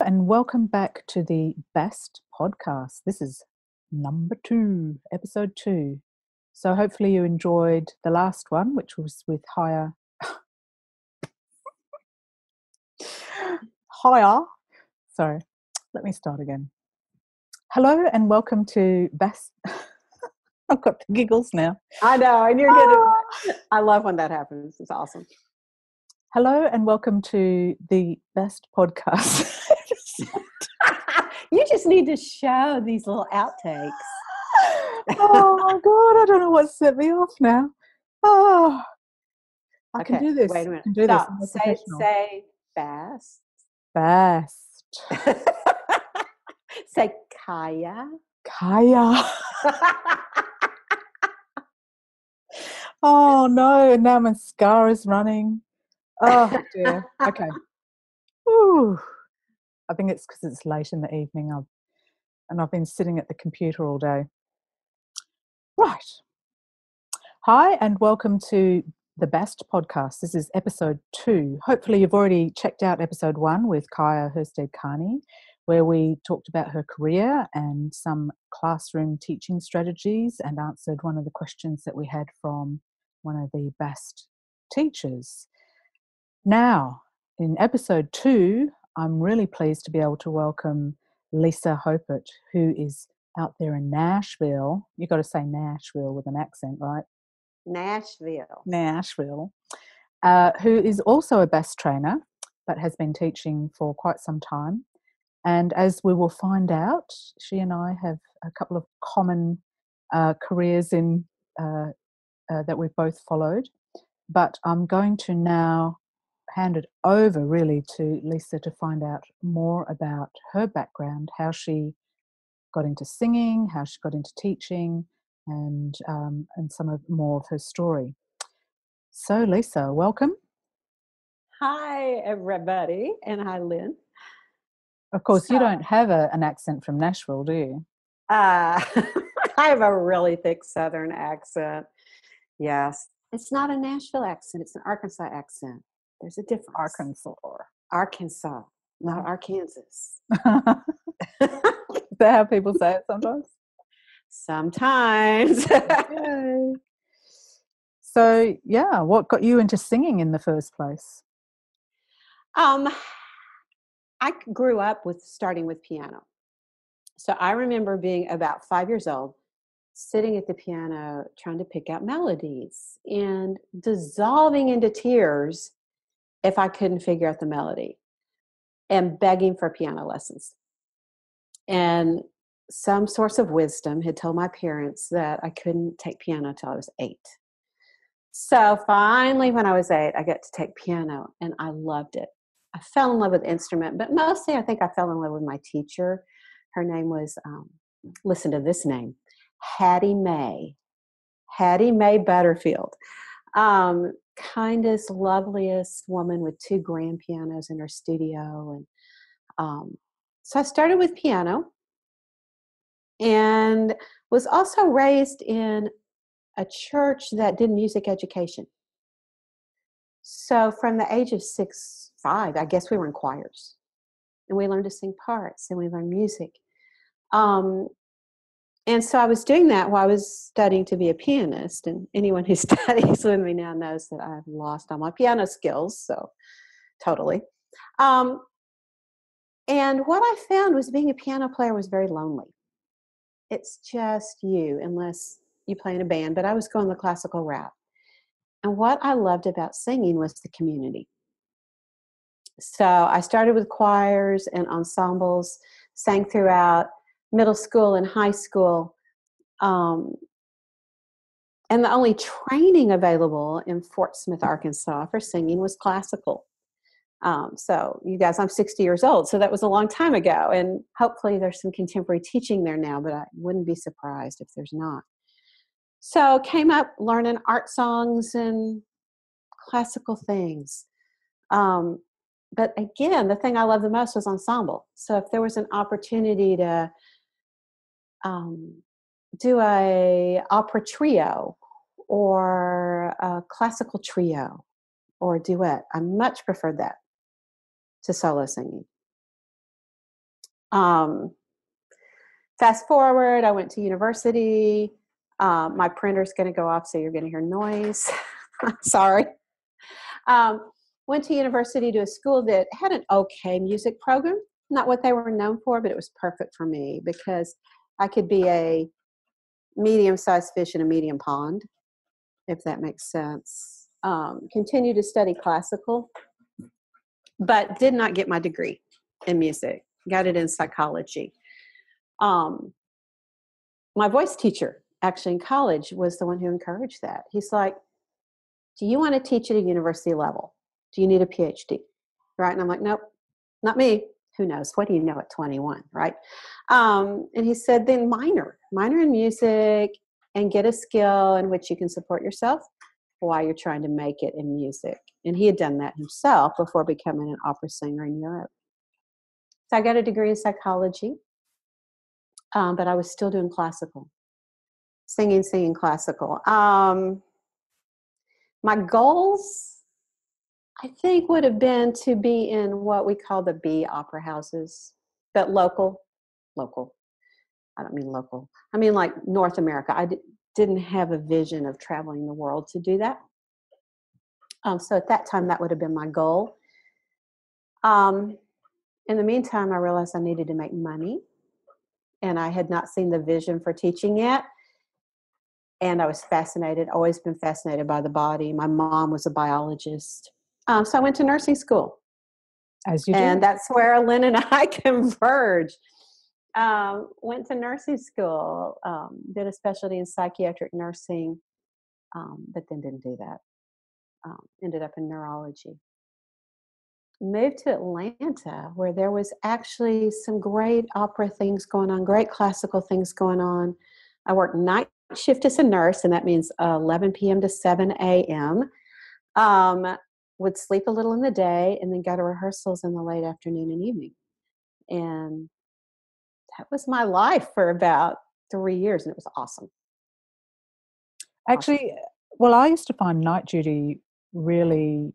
And welcome back to the best podcast. This is number two, episode two. So hopefully you enjoyed the last one, which was with higher higher. Sorry, let me start again. Hello and welcome to best. I've got the giggles now. I know, and you're Ah. good. I love when that happens. It's awesome. Hello and welcome to the best podcast. you just need to show these little outtakes. oh my god, I don't know what set me off now. Oh, I can do this. Wait a I minute. can do this. Stop. I'm Say, say fast. Best. say Kaya. Kaya. Oh no, and now is running. Oh dear. Okay. Ooh. I think it's because it's late in the evening. I've, and I've been sitting at the computer all day. Right. Hi, and welcome to the Best Podcast. This is episode two. Hopefully, you've already checked out episode one with Kaya Hersted Carney, where we talked about her career and some classroom teaching strategies and answered one of the questions that we had from one of the best teachers. Now, in episode two, I'm really pleased to be able to welcome Lisa Hopert, who is out there in Nashville. You've got to say Nashville with an accent, right? Nashville. Nashville, uh, who is also a bass trainer but has been teaching for quite some time. And as we will find out, she and I have a couple of common uh, careers in uh, uh, that we've both followed. But I'm going to now hand it over really to Lisa to find out more about her background, how she got into singing, how she got into teaching, and um, and some of more of her story. So, Lisa, welcome. Hi, everybody. And hi, Lynn. Of course, you don't have a, an accent from Nashville, do you? Uh, I have a really thick Southern accent. Yes. It's not a Nashville accent, it's an Arkansas accent. There's a difference. Arkansas. Arkansas, not. Arkansas. Is that how people say it sometimes? Sometimes. So, yeah, what got you into singing in the first place? um, I grew up with starting with piano. So I remember being about five years old, sitting at the piano trying to pick out melodies and dissolving into tears if I couldn't figure out the melody and begging for piano lessons. And some source of wisdom had told my parents that I couldn't take piano till I was eight. So finally, when I was eight, I got to take piano and I loved it. I fell in love with the instrument, but mostly I think I fell in love with my teacher. Her name was, um, listen to this name, Hattie Mae. Hattie Mae Butterfield. Um, kindest, loveliest woman with two grand pianos in her studio. And um, so I started with piano and was also raised in a church that did music education. So from the age of six, five, I guess we were in choirs. And we learned to sing parts and we learned music. Um, and so I was doing that while I was studying to be a pianist. And anyone who studies with me now knows that I've lost all my piano skills. So totally. Um, and what I found was being a piano player was very lonely. It's just you, unless you play in a band, but I was going the classical route. And what I loved about singing was the community. So I started with choirs and ensembles, sang throughout middle school and high school. Um, and the only training available in Fort Smith, Arkansas for singing was classical. Um, so, you guys, I'm 60 years old, so that was a long time ago. And hopefully, there's some contemporary teaching there now, but I wouldn't be surprised if there's not. So, came up learning art songs and classical things. Um, but again, the thing I loved the most was ensemble. So, if there was an opportunity to um, do a opera trio or a classical trio or duet. I much preferred that to solo singing. Um, fast forward, I went to university. Um, my printer's going to go off, so you're going to hear noise. Sorry. Um, went to university to a school that had an okay music program. Not what they were known for, but it was perfect for me because I could be a medium sized fish in a medium pond, if that makes sense. Um, continue to study classical, but did not get my degree in music, got it in psychology. Um, my voice teacher, actually in college, was the one who encouraged that. He's like, Do you want to teach at a university level? Do you need a PhD? Right? And I'm like, Nope, not me who knows? What do you know at 21 right? Um, and he said then minor minor in music and get a skill in which you can support yourself while you're trying to make it in music. And he had done that himself before becoming an opera singer in europe. So i got a degree in psychology um, but i was still doing classical singing singing classical. Um, my goals I think would have been to be in what we call the B opera houses, but local, local. I don't mean local. I mean like North America. I d- didn't have a vision of traveling the world to do that. Um, so at that time, that would have been my goal. Um, in the meantime, I realized I needed to make money, and I had not seen the vision for teaching yet. And I was fascinated, always been fascinated by the body. My mom was a biologist. Um, so I went to nursing school. As you and do. that's where Lynn and I converged. Um, went to nursing school, um, did a specialty in psychiatric nursing, um, but then didn't do that. Um, ended up in neurology. Moved to Atlanta, where there was actually some great opera things going on, great classical things going on. I worked night shift as a nurse, and that means uh, 11 p.m. to 7 a.m. Um, would sleep a little in the day and then go to rehearsals in the late afternoon and evening. And that was my life for about three years, and it was awesome. Actually, awesome. well, I used to find night duty really,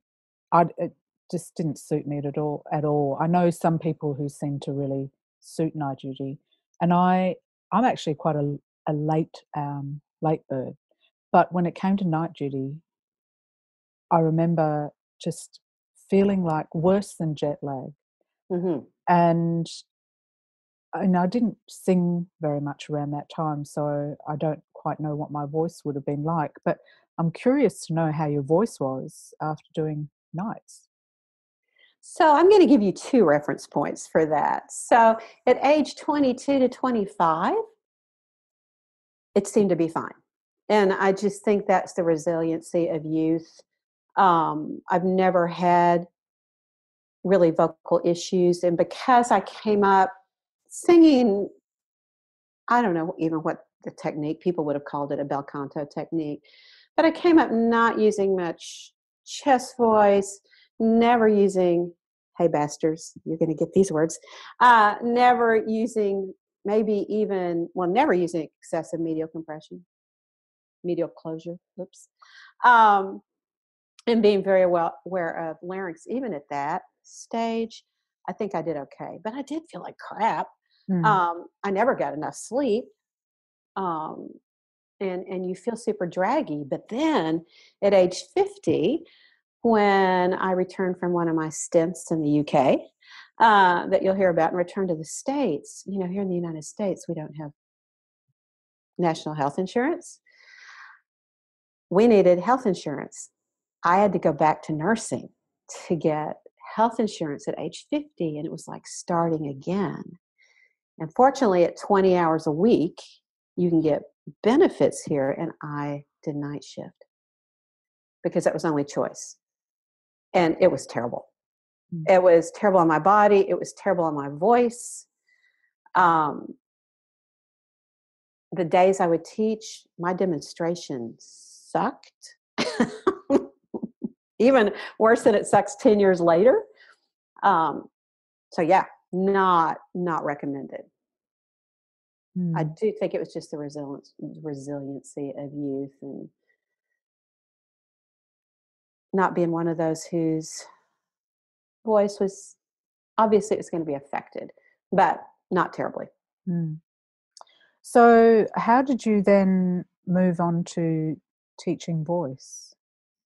I it just didn't suit me at all. At all, I know some people who seem to really suit night duty, and I, I'm actually quite a, a late, um, late bird. But when it came to night duty, I remember just feeling like worse than jet lag. Mm-hmm. And and I didn't sing very much around that time, so I don't quite know what my voice would have been like. But I'm curious to know how your voice was after doing nights. So I'm going to give you two reference points for that. So at age 22 to 25, it seemed to be fine. And I just think that's the resiliency of youth um, I've never had really vocal issues. And because I came up singing, I don't know even what the technique, people would have called it a bel canto technique, but I came up not using much chest voice, never using, hey bastards, you're going to get these words, uh, never using maybe even, well, never using excessive medial compression, medial closure, oops. Um, and being very well aware of larynx even at that stage i think i did okay but i did feel like crap mm. um, i never got enough sleep um, and and you feel super draggy but then at age 50 when i returned from one of my stints in the uk uh, that you'll hear about and returned to the states you know here in the united states we don't have national health insurance we needed health insurance I had to go back to nursing to get health insurance at age 50, and it was like starting again. And fortunately, at 20 hours a week, you can get benefits here, and I did night shift because that was only choice. And it was terrible. Mm-hmm. It was terrible on my body, it was terrible on my voice. Um, the days I would teach, my demonstrations sucked. even worse than it sucks 10 years later um, so yeah not not recommended mm. i do think it was just the resilience resiliency of youth and not being one of those whose voice was obviously it was going to be affected, but not terribly. Mm. So, how did you then move on to teaching voice?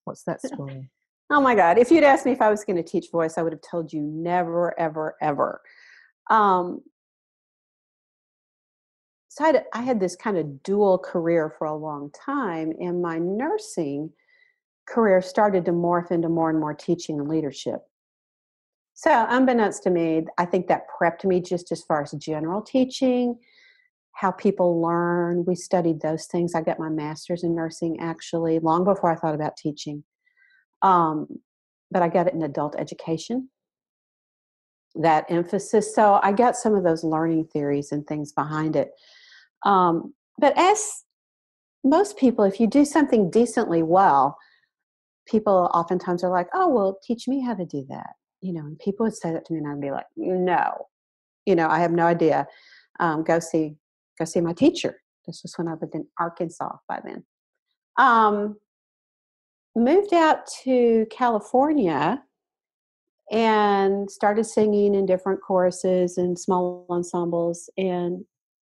What's that story? Oh my God. If you'd asked me if I was going to teach voice, I would have told you never, ever, ever. Um, so I I had this kind of dual career for a long time, and my nursing career started to morph into more and more teaching and leadership. So, unbeknownst to me, I think that prepped me just as far as general teaching, how people learn. We studied those things. I got my master's in nursing actually long before I thought about teaching. Um, but I got it in adult education, that emphasis. So, I got some of those learning theories and things behind it. Um, but as most people, if you do something decently well, people oftentimes are like, oh, well, teach me how to do that you know, and people would say that to me, and I'd be like, no, you know, I have no idea. Um, go see, go see my teacher. This was when I was in Arkansas by then. Um, moved out to California and started singing in different choruses and small ensembles and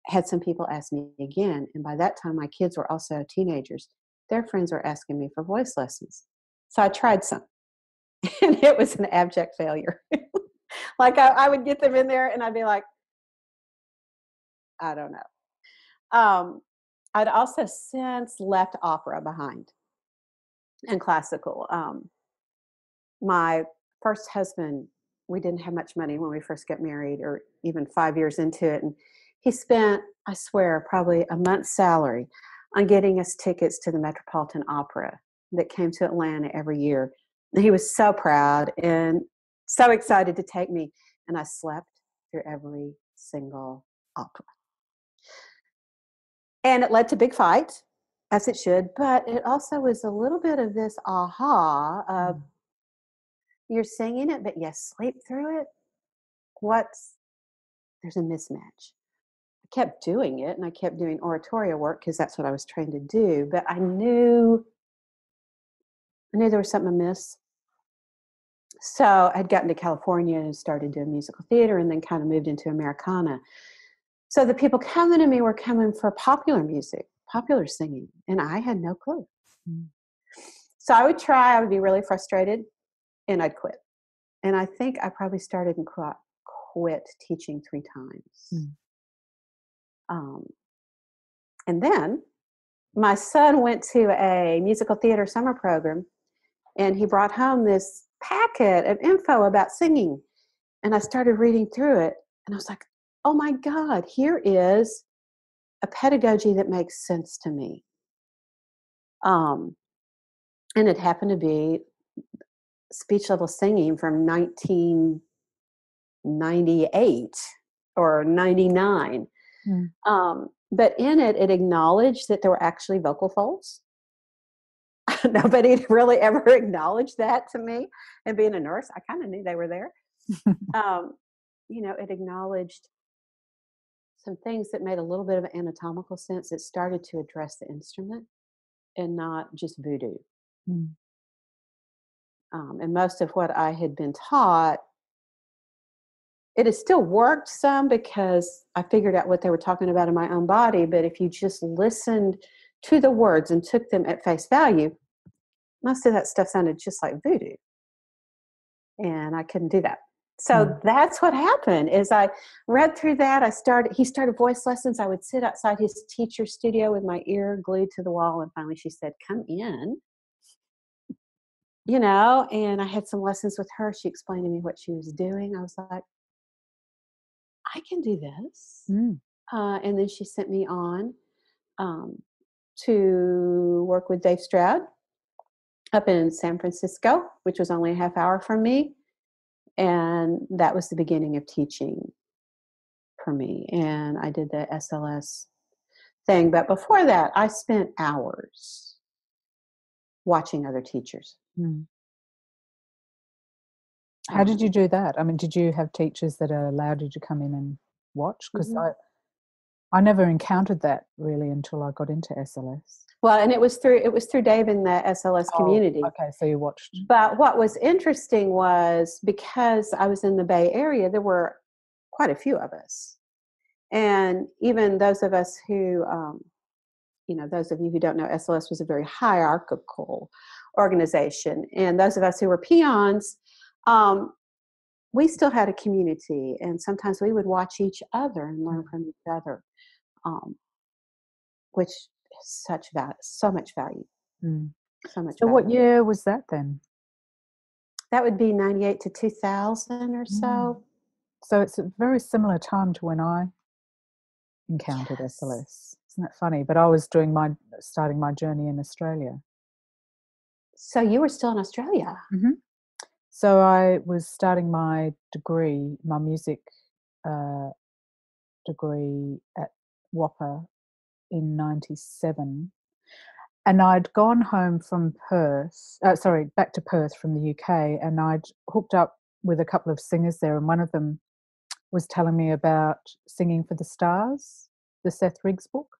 had some people ask me again and by that time my kids were also teenagers their friends were asking me for voice lessons so i tried some and it was an abject failure. like I, I, would get them in there and I'd be like, I don't know. Um, I'd also since left opera behind and classical. Um, my first husband, we didn't have much money when we first got married, or even five years into it, and he spent, I swear, probably a month's salary on getting us tickets to the Metropolitan Opera that came to Atlanta every year he was so proud and so excited to take me. And I slept through every single opera. And it led to big fight, as it should, but it also was a little bit of this aha of mm. you're singing it, but you sleep through it. What's there's a mismatch. I kept doing it and I kept doing oratorio work because that's what I was trained to do, but I knew I knew there was something amiss so I'd gotten to California and started doing musical theater and then kind of moved into Americana. So the people coming to me were coming for popular music, popular singing, and I had no clue. Mm. So I would try, I would be really frustrated, and I'd quit. And I think I probably started and quit teaching three times. Mm. Um, and then my son went to a musical theater summer program and he brought home this packet of info about singing. And I started reading through it, and I was like, oh my God, here is a pedagogy that makes sense to me. Um, and it happened to be speech level singing from 1998 or 99. Mm. Um, but in it, it acknowledged that there were actually vocal folds nobody really ever acknowledged that to me. And being a nurse, I kind of knew they were there. um, you know, it acknowledged some things that made a little bit of anatomical sense. It started to address the instrument and not just voodoo. Mm. Um, and most of what I had been taught, it has still worked some because I figured out what they were talking about in my own body. But if you just listened to the words and took them at face value, most of that stuff sounded just like voodoo. And I couldn't do that. So mm. that's what happened is I read through that. I started he started voice lessons. I would sit outside his teacher studio with my ear glued to the wall and finally she said, "Come in." You know, and I had some lessons with her. She explained to me what she was doing. I was like, I can do this. Mm. Uh, and then she sent me on um, to work with Dave Stroud up in San Francisco, which was only a half hour from me. And that was the beginning of teaching for me. And I did the SLS thing. But before that, I spent hours watching other teachers. Hmm. How did um you do that? I mean, did you have teachers that allowed you to come in and watch? Because mm-hmm. I never encountered that really until I got into SLS. Well, and it was through it was through Dave in the SLS Oh, community. okay, so you watched. But what was interesting was because I was in the Bay Area, there were quite a few of us. And even those of us who, um, you know, those of you who don't know, SLS was a very hierarchical organization. And those of us who were peons, um, we still had a community. And sometimes we would watch each other and learn from each other, um, which is such value, so much value, Mm. so much So, what year was that then? That would be 98 to 2000 or so. So, it's a very similar time to when I encountered Yes. SLS. Isn't that funny? But I was doing my starting my journey in Australia. So you were still in Australia. So I was starting my degree, my music uh, degree at WAAPA in '97, and I'd gone home from Perth. Uh, sorry, back to Perth from the UK, and I'd hooked up with a couple of singers there, and one of them was telling me about singing for the stars, the Seth Riggs book.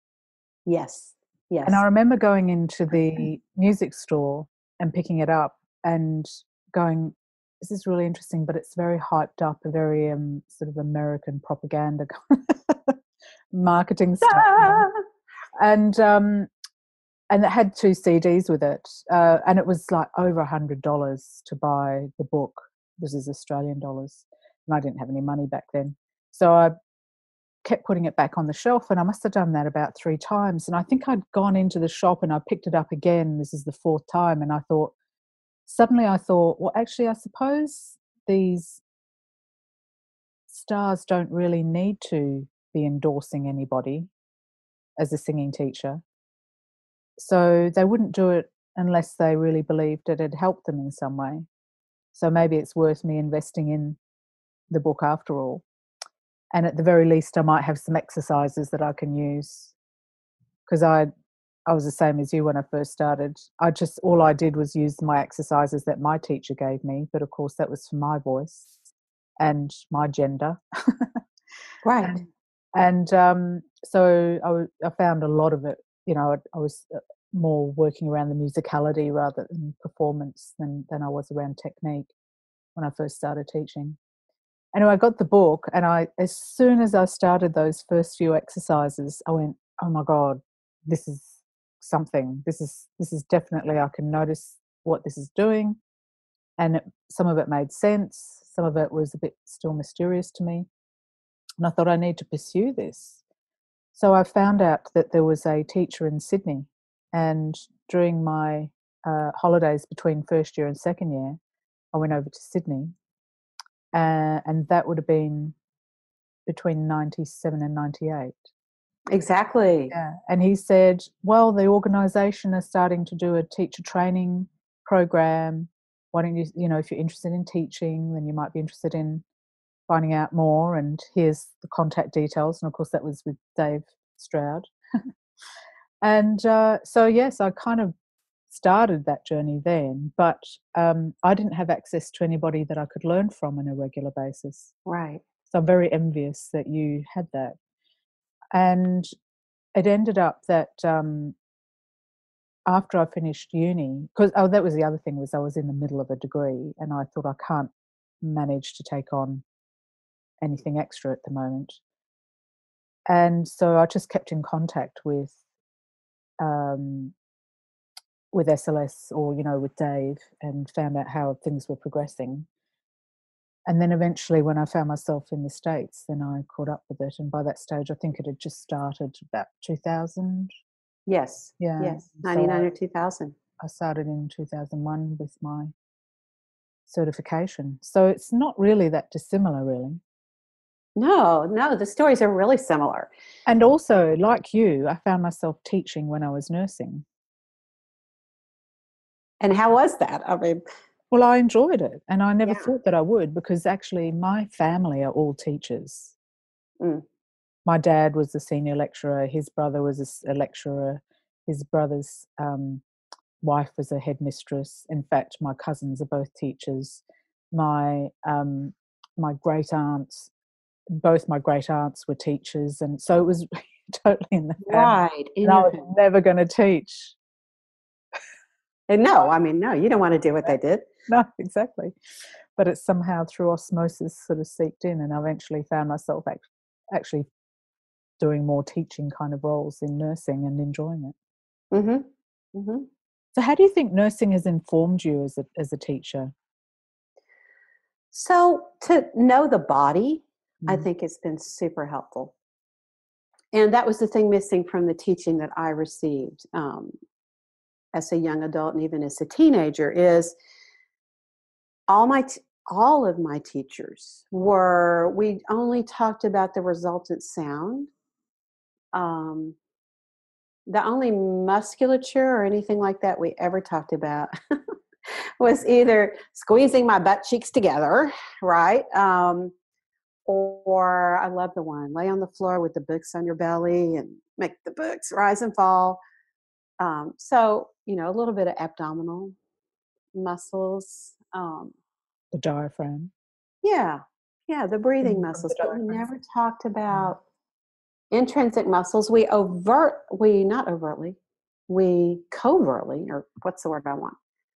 Yes. Yes. And I remember going into the music store and picking it up and going, this is really interesting, but it's very hyped up, a very um, sort of American propaganda marketing stuff. Ah! And um, and it had two CDs with it, uh, and it was like over a hundred dollars to buy the book. This is Australian dollars, and I didn't have any money back then, so I kept putting it back on the shelf and I must have done that about three times. And I think I'd gone into the shop and I picked it up again. This is the fourth time. And I thought, suddenly I thought, well, actually, I suppose these stars don't really need to be endorsing anybody as a singing teacher. So they wouldn't do it unless they really believed it had helped them in some way. So maybe it's worth me investing in the book after all and at the very least i might have some exercises that i can use because i i was the same as you when i first started i just all i did was use my exercises that my teacher gave me but of course that was for my voice and my gender right. and, and um, so I, w- I found a lot of it you know I, was uh, more working around the musicality rather than performance than than i was around technique when i first started teaching anyway, I got the book, and I, as soon as I started those first few exercises, I went, "Oh my god, this is something. This is this is definitely I can notice what this is doing." And it, some of it made sense. Some of it was a bit still mysterious to me, and I thought I need to pursue this. So I found out that there was a teacher in Sydney, and during my uh, holidays between first year and second year, I went over to Sydney uh, and that would have been between 97 and 98 Exactly. yeah and he said well the organization is starting to do a teacher training program why don't you you know if you're interested in teaching then you might be interested in finding out more and here's the contact details and of course that was with dave stroud. And uh, so yes i kind of started that journey then but um, i didn't have access to anybody that i could learn from on a regular basis. Right. so i'm very envious that you had that. And it ended up that um, after i finished uni because oh that was the other thing was i was in the middle of a degree and i thought i can't manage to take on anything extra at the moment and so i just kept in contact with um, with SLS or you know with Dave and found out how things were progressing. And then eventually, when I found myself in the states, then I caught up with it. And by that stage, I think it had just started about 2000. Yes. Yeah, Yes. 99 I- or 2000. I started in 2001 with my certification. So it's not really that dissimilar, really. No, no, the stories are really similar. And also, like you, I found myself teaching when I was nursing. And how was that? I mean, Well, I enjoyed it, and I never Yeah. thought that I would because actually, my family are all teachers. Mm. My dad was a senior lecturer. His brother was a lecturer. His brother's um, wife was a headmistress. In fact, my cousins are both teachers. My um, my great aunts, both my great aunts were teachers, and so it was totally in the family. Right. And I was never going to teach. And no, I mean, no, you don't want to do what they did. No, exactly. But it's somehow through osmosis sort of seeped in, and I eventually found myself act- actually doing more teaching kind of roles in nursing and enjoying it. Mm-hmm. Mm-hmm. So, how do you think nursing has informed you as a as a teacher? So to know the body, I Mm. think it's been super helpful. And that was the thing missing from the teaching that I received um, as a young adult and even as a teenager is all my t- all of my teachers were we only talked about the resultant sound um, the only musculature or anything like that we ever talked about was either squeezing my butt cheeks together right um, or I love the one lay on the floor with the books on your belly and make the books rise and fall. Um, so you know a little bit of abdominal muscles. Um, The diaphragm. yeah, yeah, the breathing the muscles. But we never talked about intrinsic muscles. We overt, we not overtly, we covertly, or what's the word I want?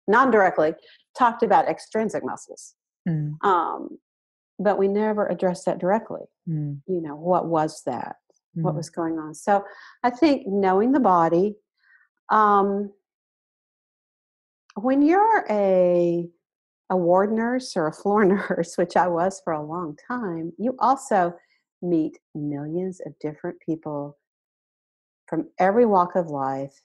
Non-directly talked about extrinsic muscles. Mm, Um, but we never addressed that directly. mm, You know, what was that? What mm. was going on? So I think knowing the body, um, when you're a a ward nurse or a floor nurse, which I was for a long time, you also meet millions of different people from every walk of life,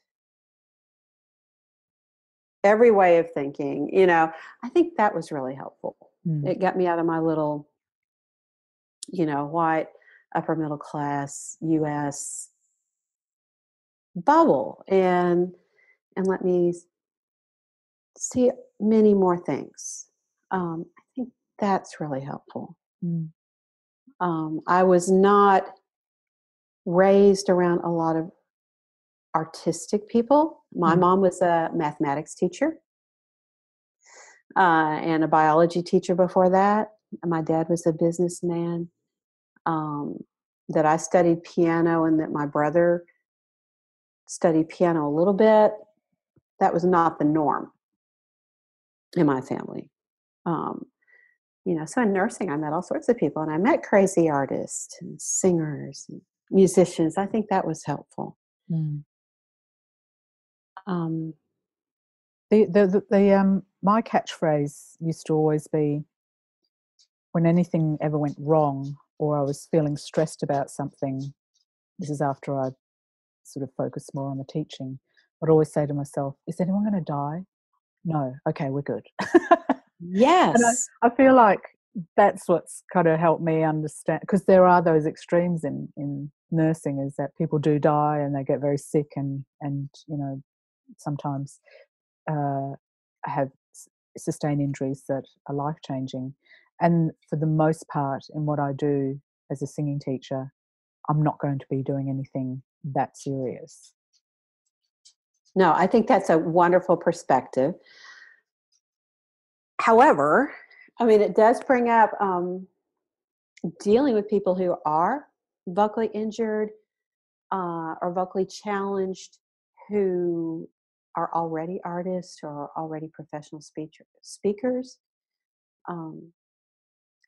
every way of thinking. You know, I think that was really helpful Mm. it got me out of my little you know white upper middle class us bubble and and let me see many more things um, i think that's really helpful Mm. um, i was not raised around a lot of artistic people my Mm. mom was a mathematics teacher uh, and a biology teacher before that. My dad was a businessman. Um, that I studied piano and that my brother studied piano a little bit. That was not the norm in my family. Um, you know, so in nursing, I met all sorts of people, and I met crazy artists and singers, and musicians. I think that was helpful. Mm. Um, The, the, the, the um, my catchphrase used to always be when anything ever went wrong or I was feeling stressed about something. This is after I sort of focused more on the teaching. I'd always say to myself, "Is anyone going to die? No. Okay, we're good." yes. I feel like that's what's kind of helped me understand because there are those extremes in in nursing is that people do die and they get very sick and and you know sometimes uh, have sustain injuries that are life changing and for the most part in what I do as a singing teacher I'm not going to be doing anything that serious No, I think that's a wonderful perspective. However, I mean, it does bring up um, dealing with people who are vocally injured uh, or vocally challenged who are already artists or already professional speaker, speakers. Um,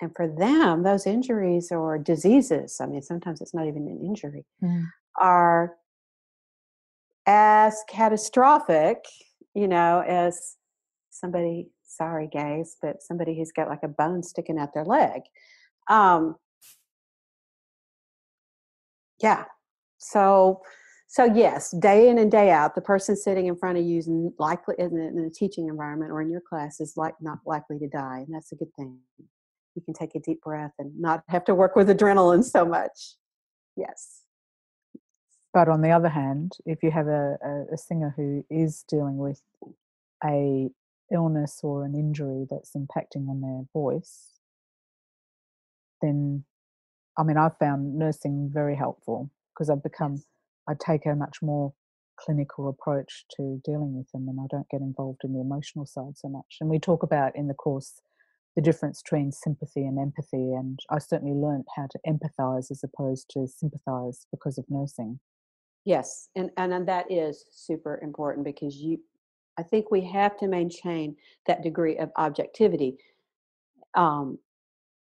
and for them, those injuries or diseases, I mean, sometimes it's not even an injury, are as catastrophic, you know, as somebody, sorry, guys, but somebody who's got like a bone sticking out their leg. Um, yeah. So, so yes, day in and day out, the person sitting in front of you is likely in the, in teaching environment or in your class is like not likely to die, and that's a good thing. You can take a deep breath and not have to work with adrenaline so much. Yes. But on the other hand, if you have a, a, a singer who is dealing with a illness or an injury that's impacting on their voice, then I mean I've found nursing very helpful because I've become I take a much more clinical approach to dealing with them and I don't get involved in the emotional side so much. And we talk about in the course the difference between sympathy and empathy. And I certainly learned how to empathize as opposed to sympathize because of nursing. Yes, and and that is super important because you, I think we have to maintain that degree of objectivity, um,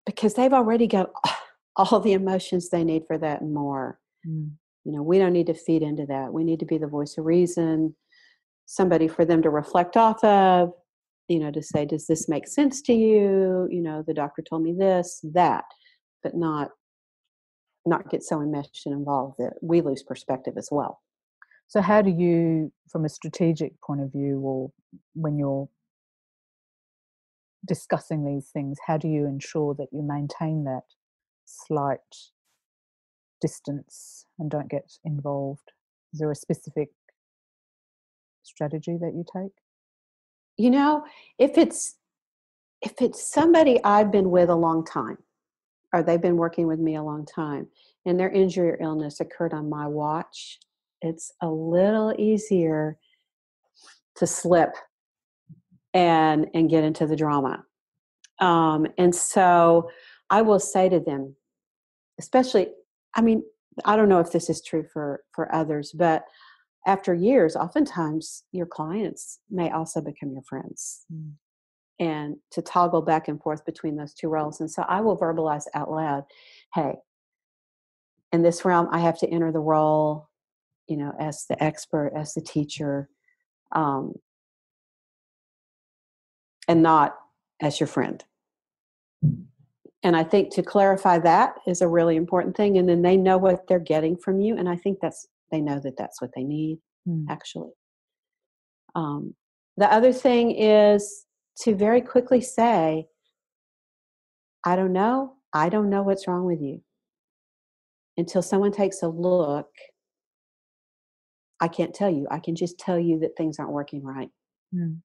because they've already got all the emotions they need for that and more. Mm. You know, we don't need to feed into that. We need to be the voice of reason, somebody for them to reflect off of. You know, to say, does this make sense to you? You know, the doctor told me this, that, but not not get so enmeshed and involved that we lose perspective as well. So, how do you, from a strategic point of view, or when you're discussing these things, how do you ensure that you maintain that slight distance and don't get involved? Is there a specific strategy that you take? You know, if it's if it's somebody I've been with a long time, or they've been working with me a long time and their injury or illness occurred on my watch, it's a little easier to slip and and get into the drama. Um, and so I will say to them, especially, I mean, I don't know if this is true for for others, but after years, oftentimes your clients may also become your friends. Mm and to toggle back and forth between those two roles. And so I will verbalize out loud, hey, in this realm, I have to enter the role, you know, as the expert, as the teacher, um, and not as your friend. And I think to clarify that is a really important thing. And then they know what they're getting from you. And I think that's, they know that that's what they need, mm. actually. Um, the other thing is to very quickly say, I don't know. I don't know what's wrong with you. Until someone takes a look, I can't tell you. I can just tell you that things aren't working right. Mm.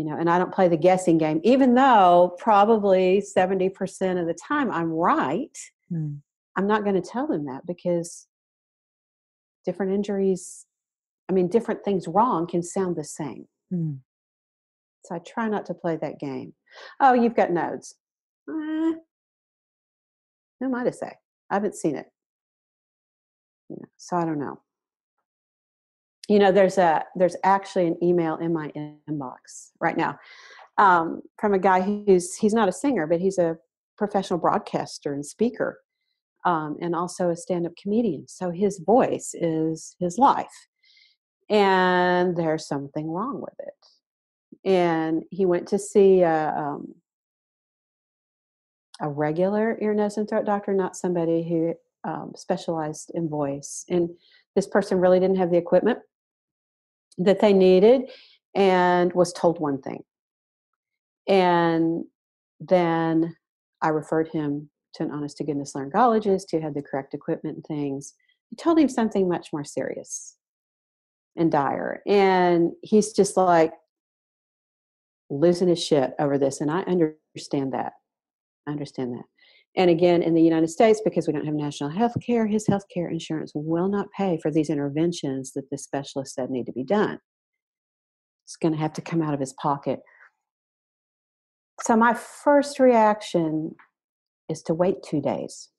You know, and I don't play the guessing game, even though probably 70% of the time I'm right. Mm. I'm not going to tell them that because different injuries, I mean, different things wrong can sound the same. Mm. So I try not to play that game. Oh, you've got nodes. Eh, who am I to say? I haven't seen it. You know, so I don't know. You know, there's a there's actually an email in my inbox right now um, from a guy who's he's not a singer, but he's a professional broadcaster and speaker, um, and also a stand-up comedian. So his voice is his life, and there's something wrong with it and he went to see a, um, a regular ear, nose, and throat doctor, not somebody who um, specialized in voice. And this person really didn't have the equipment that they needed and was told one thing. And then I referred him to an honest to goodness laryngologist who had the correct equipment and things. He told him something much more serious and dire. And he's just like, losing his shit over this. And I understand that. I understand that. And again, in the United States, because we don't have national health care, his health care insurance will not pay for these interventions that the specialist said need to be done. It's going to have to come out of his pocket. So, my first reaction is to wait two days.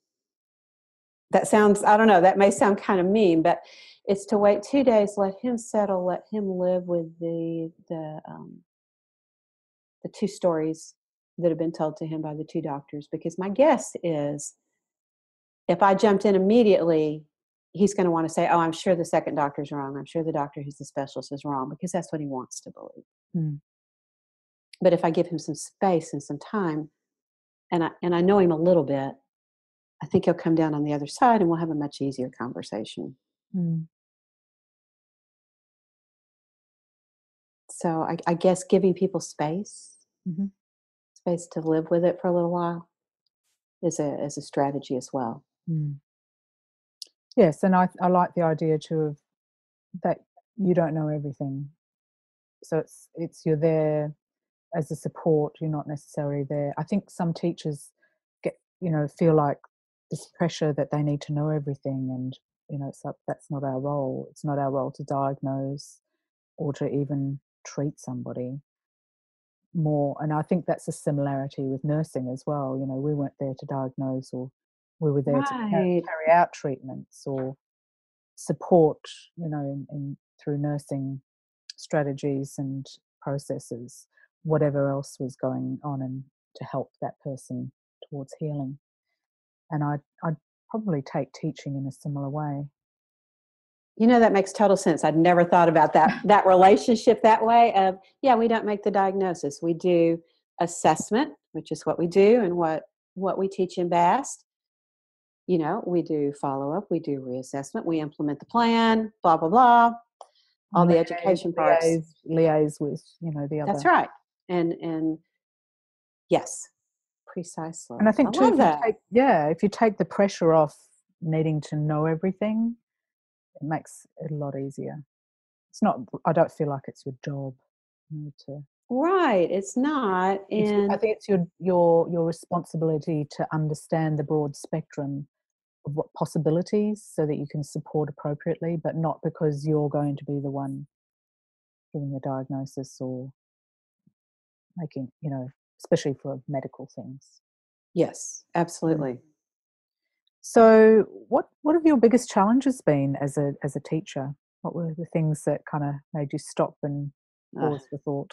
That sounds, I don't know, that may sound kind of mean, but it's to wait two days, let him settle, let him live with the, the, um, the two stories that have been told to him by the two doctors because my guess is if I jumped in immediately, he's going to want to say, Oh, I'm sure the second doctor's wrong. I'm sure the doctor who's the specialist is wrong because that's what he wants to believe. Mm. But if I give him some space and some time, and I, and I know him a little bit, I think he'll come down on the other side and we'll have a much easier conversation. Mm. So I, I guess giving people space, mm-hmm. Space to live with it for a little while, is a is a strategy as well. Mm. Yes, and I I like the idea too of that you don't know everything, so it's it's you're there as a support. You're not necessarily there. I think some teachers get you know feel like this pressure that they need to know everything, and you know it's like that's not our role. It's not our role to diagnose or to even treat somebody. More. And I think that's a similarity with nursing as well. You know, we weren't there to diagnose or we were there right. to carry, carry, out treatments or support, you know, in, in, through nursing strategies and processes, whatever else was going on and to help that person towards healing. And I'd, I'd probably take teaching in a similar way. You know that makes total sense. I'd never thought about that that relationship that way. Of yeah, we don't make the diagnosis. We do assessment, which is what we do and what what we teach in BAST. You know, we do follow up, we do reassessment, we implement the plan, blah blah blah. All the education parts. Liaise, liaise with you know the other. That's right. And and yes, precisely. And I think I too, if take, yeah, if you take the pressure off needing to know everything, it makes it a lot easier. It's not. I don't feel like it's your job you know, to. Right, it's not, and I think it's your your your responsibility to understand the broad spectrum of what possibilities, so that you can support appropriately, but not because you're going to be the one giving the diagnosis or making, you know, especially for medical things. Yes, absolutely. So, what what have your biggest challenges been as a as a teacher? What were the things that kind of made you stop and pause for thought?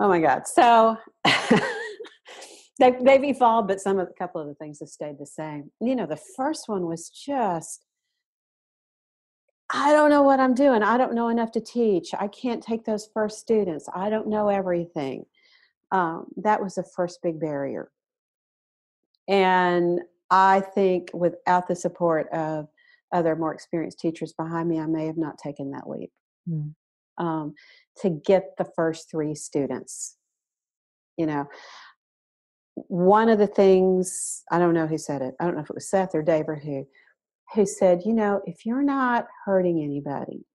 Oh my God! So they've they've evolved, but some of a couple of the things have stayed the same. You know, the first one was just I don't know what I'm doing. I don't know enough to teach. I can't take those first students. I don't know everything. Um, that was the first big barrier. And I think without the support of other more experienced teachers behind me, I may have not taken that leap. Mm. Um, to get the first three students, you know, one of the things I don't know who said it. I don't know if it was Seth or Dave or who, who said, you know, if you're not hurting anybody,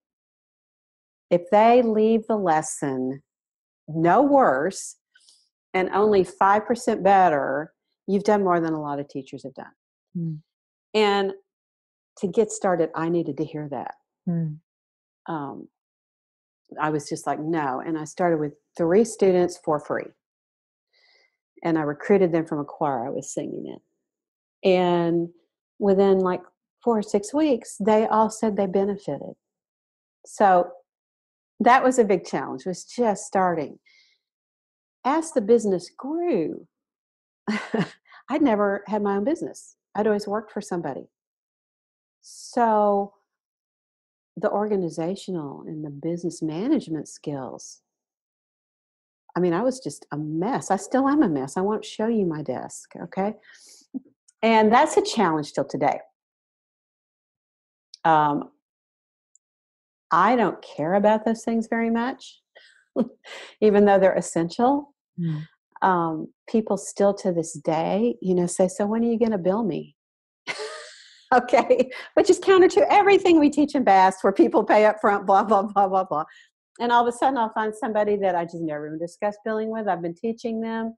if they leave the lesson no worse and only 5% better you've done more than a lot of teachers have done. Mm. And to get started, I needed to hear that. Mm. Um, I was just like, no. And I started with three students for free. And I recruited them from a choir I was singing in. And within like four or six weeks, they all said they benefited. So that was a big challenge, was just starting. As the business grew, I'd never had my own business. I'd always worked for somebody. So the organizational and the business management skills. I mean, I was just a mess. I still am a mess. I won't show you my desk, okay? And that's a challenge till today. Um, I don't care about those things very much, even though they're essential. Mm um, people still to this day, you know, say, "So when are you going to bill me?" okay, which is counter to everything we teach in BAST, where people pay up front, blah blah blah blah blah. And all of a sudden, I'll find somebody that I just never even discussed billing with. I've been teaching them,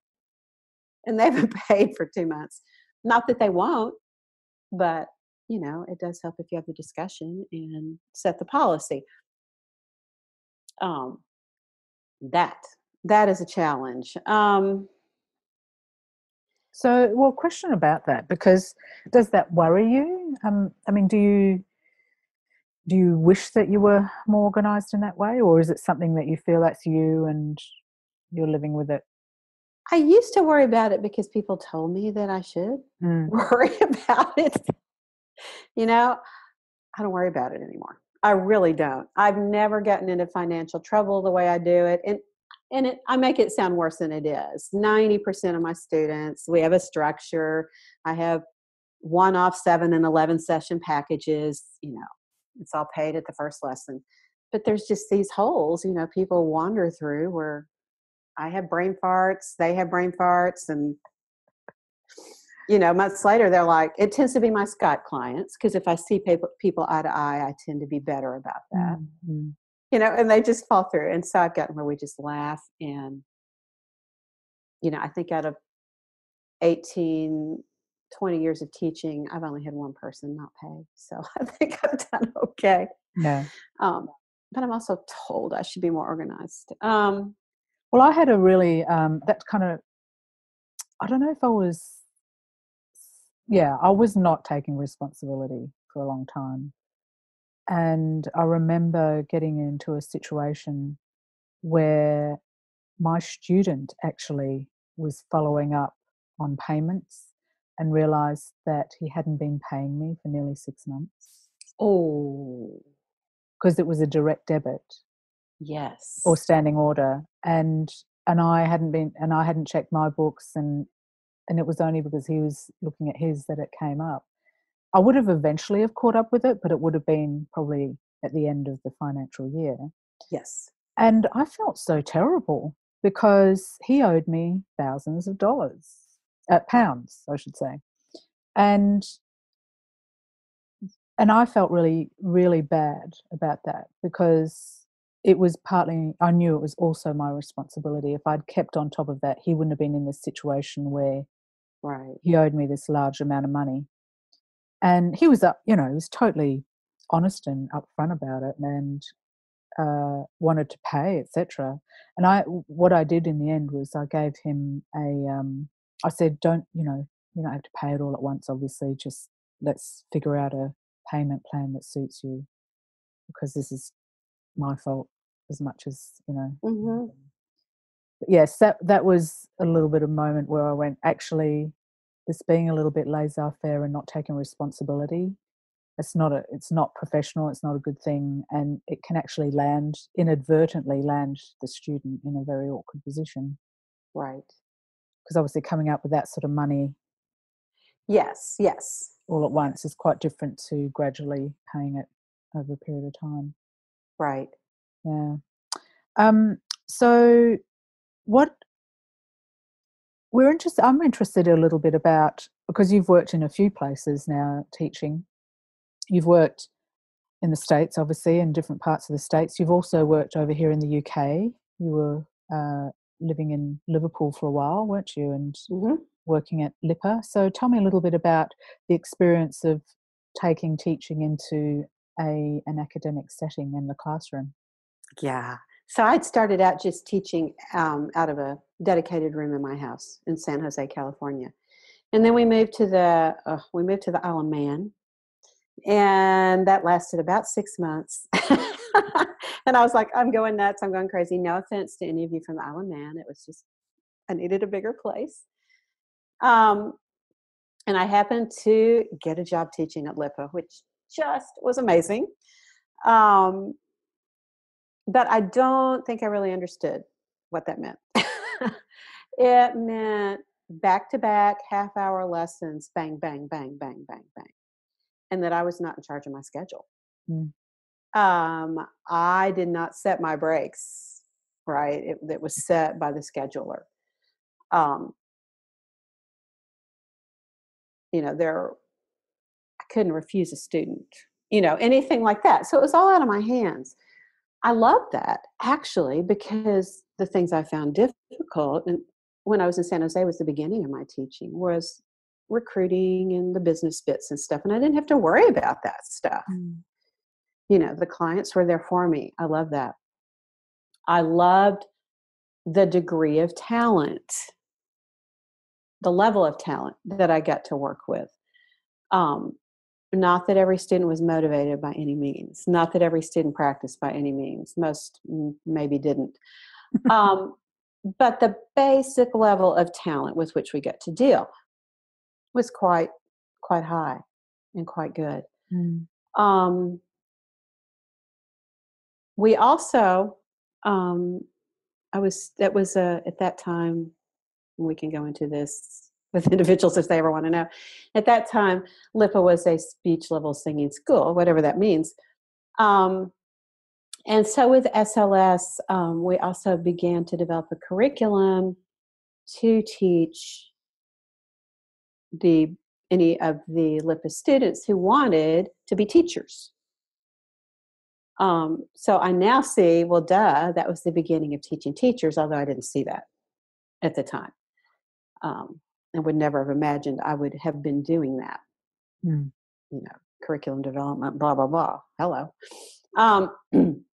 and they've been paid for two months. Not that they won't, but you know, it does help if you have the discussion and set the policy. Um, that that is a challenge. Um, so, well, question about that because does that worry you? Um, I mean, do you do you wish that you were more organized in that way, or is it something that you feel that's you and you're living with it? I used to worry about it because people told me that I should mm. worry about it. you know, I don't worry about it anymore. I really don't. I've never gotten into financial trouble the way I do it. And and it, I make it sound worse than it is. 90% of my students, we have a structure. I have one off seven and 11 session packages, you know, it's all paid at the first lesson. But there's just these holes, you know, people wander through where I have brain farts, they have brain farts, and you know, months later, they're like, it tends to be my Skype clients because if I see people, people eye to eye, I tend to be better about that. Mm-hmm you know, and they just fall through. And so I've gotten where we just laugh. And, you know, I think out of 18, 20 years of teaching, I've only had one person not pay. So I think I've done okay. Yeah. Um, but I'm also told I should be more organized. Um, Well, I had a really um, that kind of. I don't know if I was. Yeah, I was not taking responsibility for a long time, and I remember getting into a situation where my student actually was following up on payments and realized that he hadn't been paying me for nearly six months. Oh, because it was a direct debit yes. or standing order and and I hadn't been and I hadn't checked my books and and it was only because he was looking at his that it came up. I would have eventually have caught up with it, but it would have been probably at the end of the financial year. yes. And I felt so terrible because he owed me thousands of dollars, uh, pounds, I should say. And and I felt really, really bad about that because it was partly I knew it was also my responsibility. If I'd kept on top of that, he wouldn't have been in this situation where Right. he owed me this large amount of money. And he was up, you know, he was totally honest and upfront about it and uh, wanted to pay, etc. And I, what I did in the end was I gave him a, um, I said, don't, you know, you don't have to pay it all at once. Obviously, just let's figure out a payment plan that suits you, because this is my fault as much as you know. hmm But yes, that that was a little bit of moment where I went, actually, this being a little bit laissez-faire and not taking responsibility, it's not a, it's not professional. It's not a good thing, and it can actually land inadvertently land the student in a very awkward position Right. because obviously coming up with that sort of money Yes. Yes. all at once is quite different to gradually paying it over a period of time. Right. Yeah. Um, so what we're interested I'm interested a little bit about because you've worked in a few places now teaching. You've worked in the States, obviously, in different parts of the States. You've also worked over here in the UK. You were uh, living in Liverpool for a while, weren't you? And hmm working at LIPA. So tell me a little bit about the experience of taking teaching into a an academic setting in the classroom. Yeah. So I'd started out just teaching um, out of a dedicated room in my house in San Jose, California, and then we moved to the uh, we moved to the Isle of Man, and that lasted about six months. and I was like, I'm going nuts. I'm going crazy. No offense to any of you from the Isle of Man. It was just I needed a bigger place. Um, and I happened to get a job teaching at LIPA, which just was amazing. Um, but I don't think I really understood what that meant. it meant back to back half hour lessons, bang, bang, bang, bang, bang, bang. And that I was not in charge of my schedule. Mm. Um, I did not set my breaks, right? It, it was set by the scheduler. Um, you know, there, I couldn't refuse a student, you know, anything like that. So it was all out of my hands. I love that actually because the things I found difficult and when I was in San Jose was the beginning of my teaching was recruiting and the business bits and stuff and I didn't have to worry about that stuff. You know, the clients were there for me. I love that. I loved the degree of talent, the level of talent that I got to work with. Um, not that every student was motivated by any means not that every student practiced by any means most maybe didn't um, but the basic level of talent with which we get to deal was quite quite high and quite good Mm. um, we also um, i was that was uh, at that time we can go into this with individuals if they ever want to know. At that time lipa was a speech level singing school whatever that means. Um, and so with sls um, we also began to develop a curriculum to teach the any of the lipa students who wanted to be teachers. Um, so I now see, well, duh, that was the beginning of teaching teachers, although I didn't see that at the time. Um, I would never have imagined I would have been doing that. Mm. You know, curriculum development, blah, blah, blah. Hello. Um,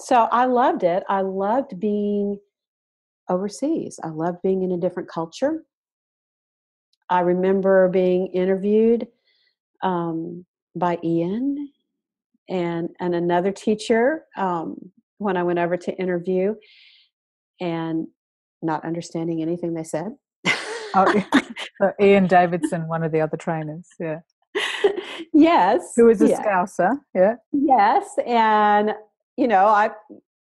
so I loved it. I loved being overseas. I loved being in a different culture. I remember being interviewed um, by Ian and and another teacher um, when I went over to interview, and not understanding anything they said. Oh, so Ian Davidson, one of the other trainers, yeah. yes. Who is a yeah. Scouser, yeah. Yes, and you know, I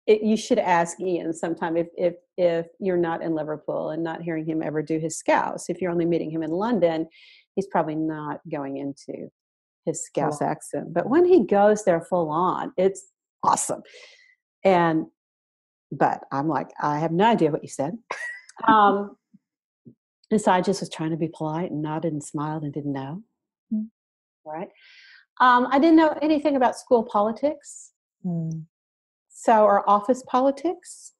it, you should ask Ian sometime if if if you're not in Liverpool and not hearing him ever do his Scouse. If you're only meeting him in London, he's probably not going into his Scouse oh. accent. But when he goes there full on, it's awesome. And but I'm like, I have no idea what you said. um, and so I just was trying to be polite and nodded and smiled and didn't know. Mm. Right. Um, I didn't know anything about school politics. Mm. So, or office politics.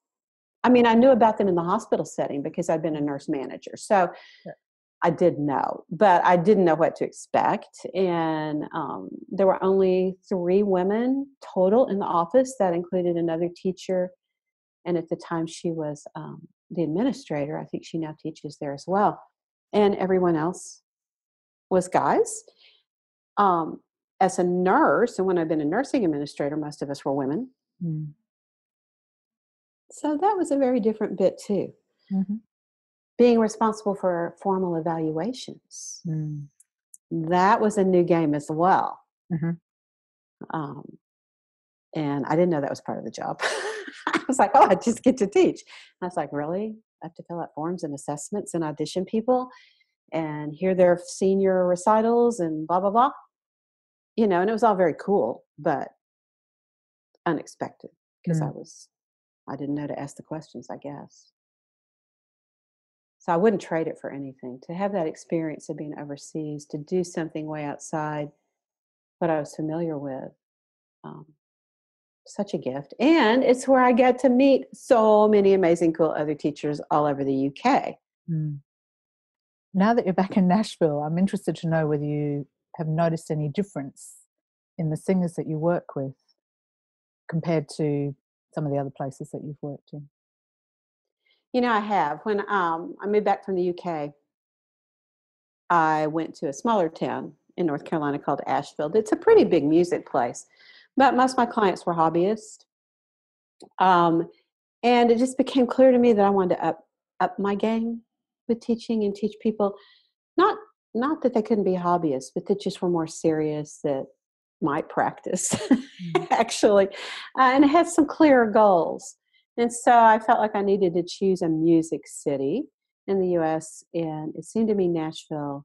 I mean, I knew about them in the hospital setting because I'd been a nurse manager. So, I did know, but I didn't know what to expect. And um, there were only three women total in the office. That included another teacher, and at the time she was um, the administrator. I think she now teaches there as well. And everyone else was guys. Um, as a nurse, and when I've been a nursing administrator, most of us were women. Mm. So that was a very different bit too. Mm-hmm being responsible for formal evaluations. Mm. That was a new game as well. Mm-hmm. Um, and I didn't know that was part of the job. I was like, oh, I just get to teach. And I was like, really? I have to fill out forms and assessments and audition people and hear their senior recitals and blah, blah, blah. You know, and it was all very cool, but unexpected because mm. I was, I didn't know to ask the questions, I guess. So I wouldn't trade it for anything. To have that experience of being overseas, to do something way outside what I was familiar with, um, such a gift. And it's where I get to meet so many amazing, cool other teachers all over the UK. Mm. Now that you're back in Nashville, I'm interested to know whether you have noticed any difference in the singers that you work with compared to some of the other places that you've worked in. You know, I have. When um, I moved back from the UK, I went to a smaller town in North Carolina called Asheville. It's a pretty big music place, but most of my clients were hobbyists. Um, and it just became clear to me that I wanted to up up my game with teaching and teach people not not that they couldn't be hobbyists, but that just were more serious that might practice mm-hmm. actually, uh, and had some clearer goals. And so I felt like I needed to choose a music city in the US, and it seemed to me Nashville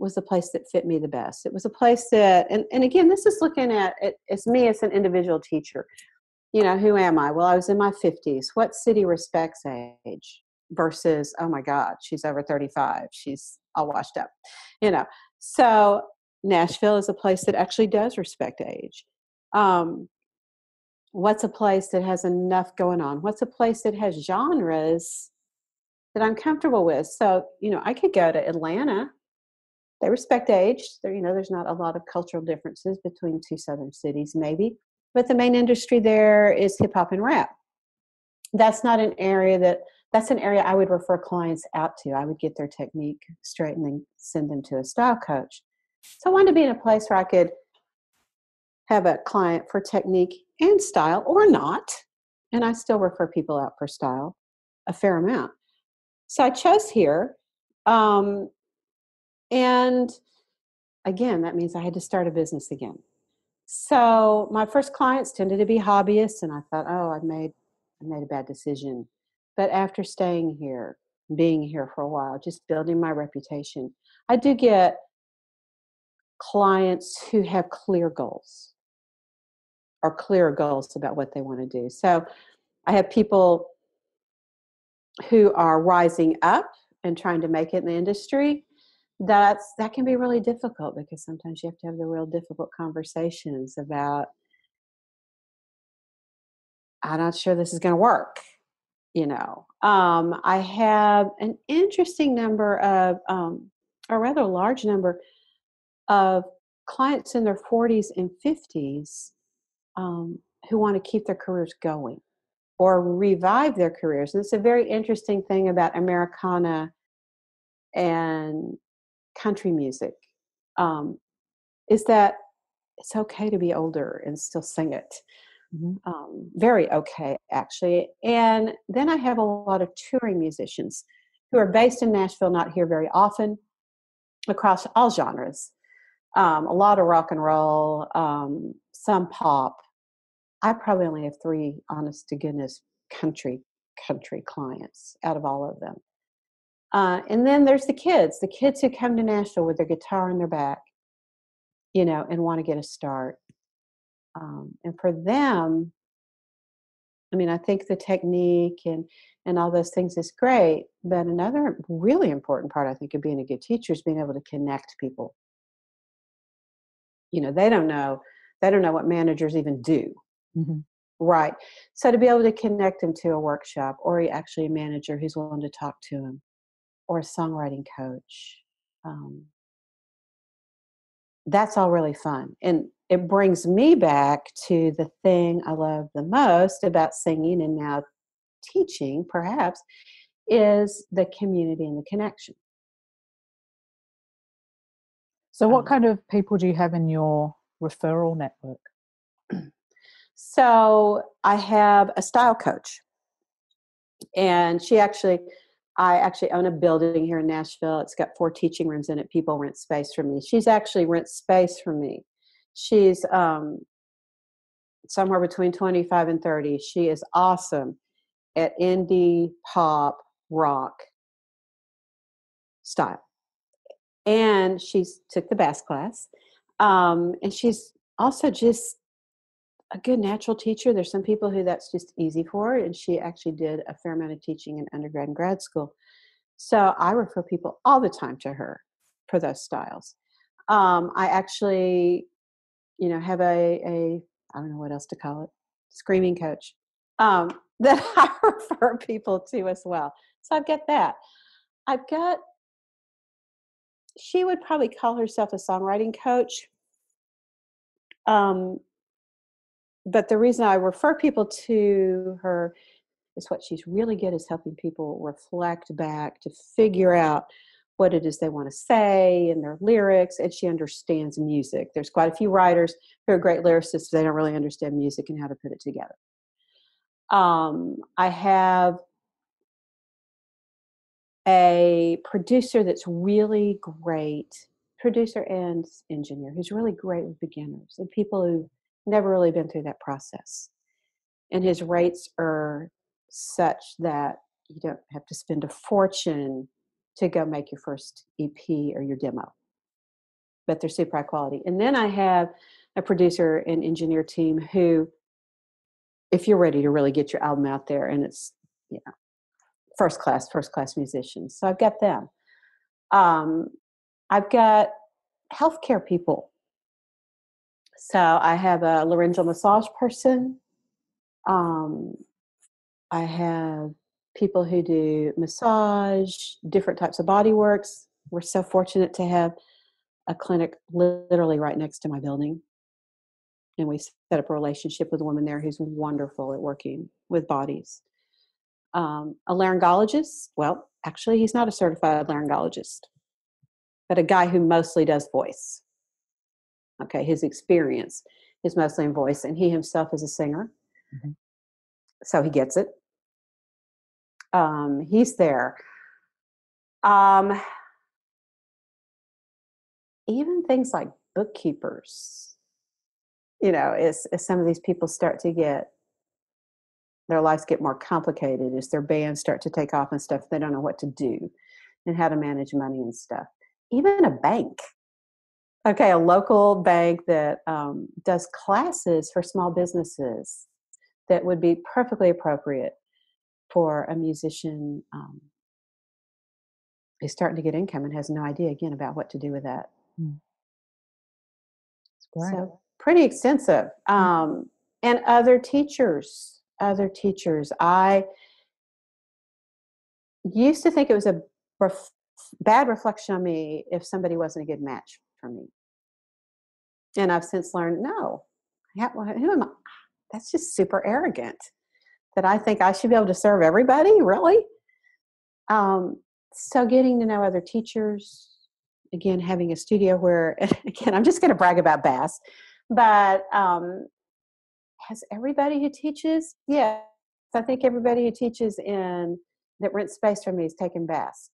was the place that fit me the best. It was a place that, and, and again, this is looking at it as me as an individual teacher. You know, who am I? Well, I was in my 50s. What city respects age versus, oh my God, she's over 35. She's all washed up. You know, so Nashville is a place that actually does respect age. Um, what's a place that has enough going on what's a place that has genres that i'm comfortable with so you know i could go to atlanta they respect age there you know there's not a lot of cultural differences between two southern cities maybe but the main industry there is hip hop and rap that's not an area that that's an area i would refer clients out to i would get their technique straight and then send them to a style coach so i wanted to be in a place where i could have a client for technique and style or not. And I still refer people out for style a fair amount. So I chose here. Um, and again, that means I had to start a business again. So my first clients tended to be hobbyists, and I thought, oh, I made I made a bad decision. But after staying here, being here for a while, just building my reputation, I do get clients who have clear goals or clear goals about what they want to do. So I have people who are rising up and trying to make it in the industry. That's that can be really difficult because sometimes you have to have the real difficult conversations about I'm not sure this is going to work. You know, um, I have an interesting number of, um, a rather large number of clients in their 40s and 50s um, who want to keep their careers going. or revive their careers. And it's a very interesting thing about Americana and country music um, is that it's okay to be older and still sing it. Mm-hmm. Um, very okay, actually. And then I have a lot of touring musicians who are based in Nashville, not here very often, across all genres. Um, a lot of rock and roll, um, some pop. I probably only have three, honest to goodness, country country clients out of all of them. Uh, and then there's the kids, the kids who come to Nashville with their guitar in their back, you know, and want to get a start. Um, and for them, I mean, I think the technique and and all those things is great, but another really important part, I think, of being a good teacher is being able to connect people. You know, they don't know they don't know what managers even do. Mm-hmm. Right. So to be able to connect them to a workshop or actually a manager who's willing to talk to them or a songwriting coach, um, that's all really fun. And it brings me back to the thing I love the most about singing and now teaching, perhaps, is the community and the connection. So, what um, kind of people do you have in your referral network? So, I have a style coach, and she actually I actually own a building here in Nashville. It's got four teaching rooms in it. People rent space from me. She's actually rent space from me. She's um, somewhere between 25 and 30. She is awesome at indie pop rock style. And she's took the BAST class. Um, and she's also just a good natural teacher. There's some people who that's just easy for, and she actually did a fair amount of teaching in undergrad and grad school. So I refer people all the time to her for those styles. Um, I actually, you know, have a, a I don't know what else to call it, screaming coach um, that I refer people to as well. So I've got that. I've got. She would probably call herself a songwriting coach. Um, but the reason I refer people to her is what she's really good is helping people reflect back to figure out what it is they want to say and their lyrics and she understands music. There's quite a few writers who are great lyricists they don't really understand music and how to put it together. Um, i have a producer that's really great producer and engineer who's really great with beginners and people who never really been through that process. And his rates are such that you don't have to spend a fortune to go make your first EP or your demo. But they're super high quality. And then I have a producer and engineer team who, if you're ready to really get your album out there, and it's, you know, first class, first class musicians. So I've got them. Um, I've got healthcare people so I have a laryngeal massage person. Um, I have people who do massage, different types of body works. We're so fortunate to have a clinic literally right next to my building. And we set up a relationship with a woman there who's wonderful at working with bodies. Um, a laryngologist, well, actually, he's not a certified laryngologist, but a guy who mostly does voice. Okay, his experience is mostly in voice, and he himself is a singer, mm-hmm. so he gets it. Um, he's there. Um, even things like bookkeepers, you know, as, as some of these people start to get their lives get more complicated as their bands start to take off and stuff, they don't know what to do and how to manage money and stuff. Even a bank Okay, a local bank that um, does classes for small businesses that would be perfectly appropriate for a musician um, who's starting to get income and has no idea again about what to do with that. Mm. So pretty extensive. Hmm. Um, and other teachers, other teachers. I used to think it was a ref- bad reflection on me if somebody wasn't a good match for me. And I've since learned, no, who am I? That's just super arrogant. that I think I should be able to serve everybody, really. Um, so getting to know other teachers, again, having a studio where, again, I'm just going to brag about BAST, but um, has everybody who teaches? Yeah, I think everybody who teaches in that rents space from me is taking BAST.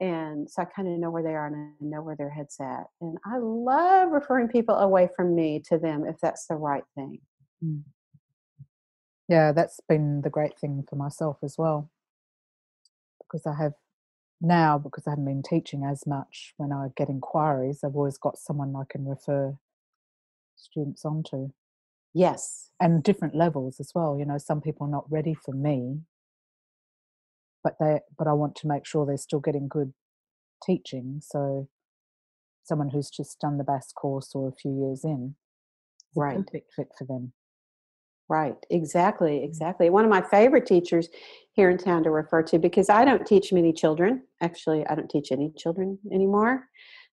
And so I kind of know where they are and I know where their head's at. And I love referring people away from me to them if that's the right thing. Mm. Yeah, that's been the great thing for myself as well. Because I have now, because I haven't been teaching as much, when I get inquiries, I've always got someone I can refer students onto. Yes. And different levels as well. You know, some people are not ready for me, but they but I want to make sure they're still getting good teaching. So someone who's just done the BAST course or a few years in is Right. a perfect fit for them. Right, exactly, exactly. One of my favorite teachers here in town to refer to because I don't teach many children. Actually, I don't teach any children anymore.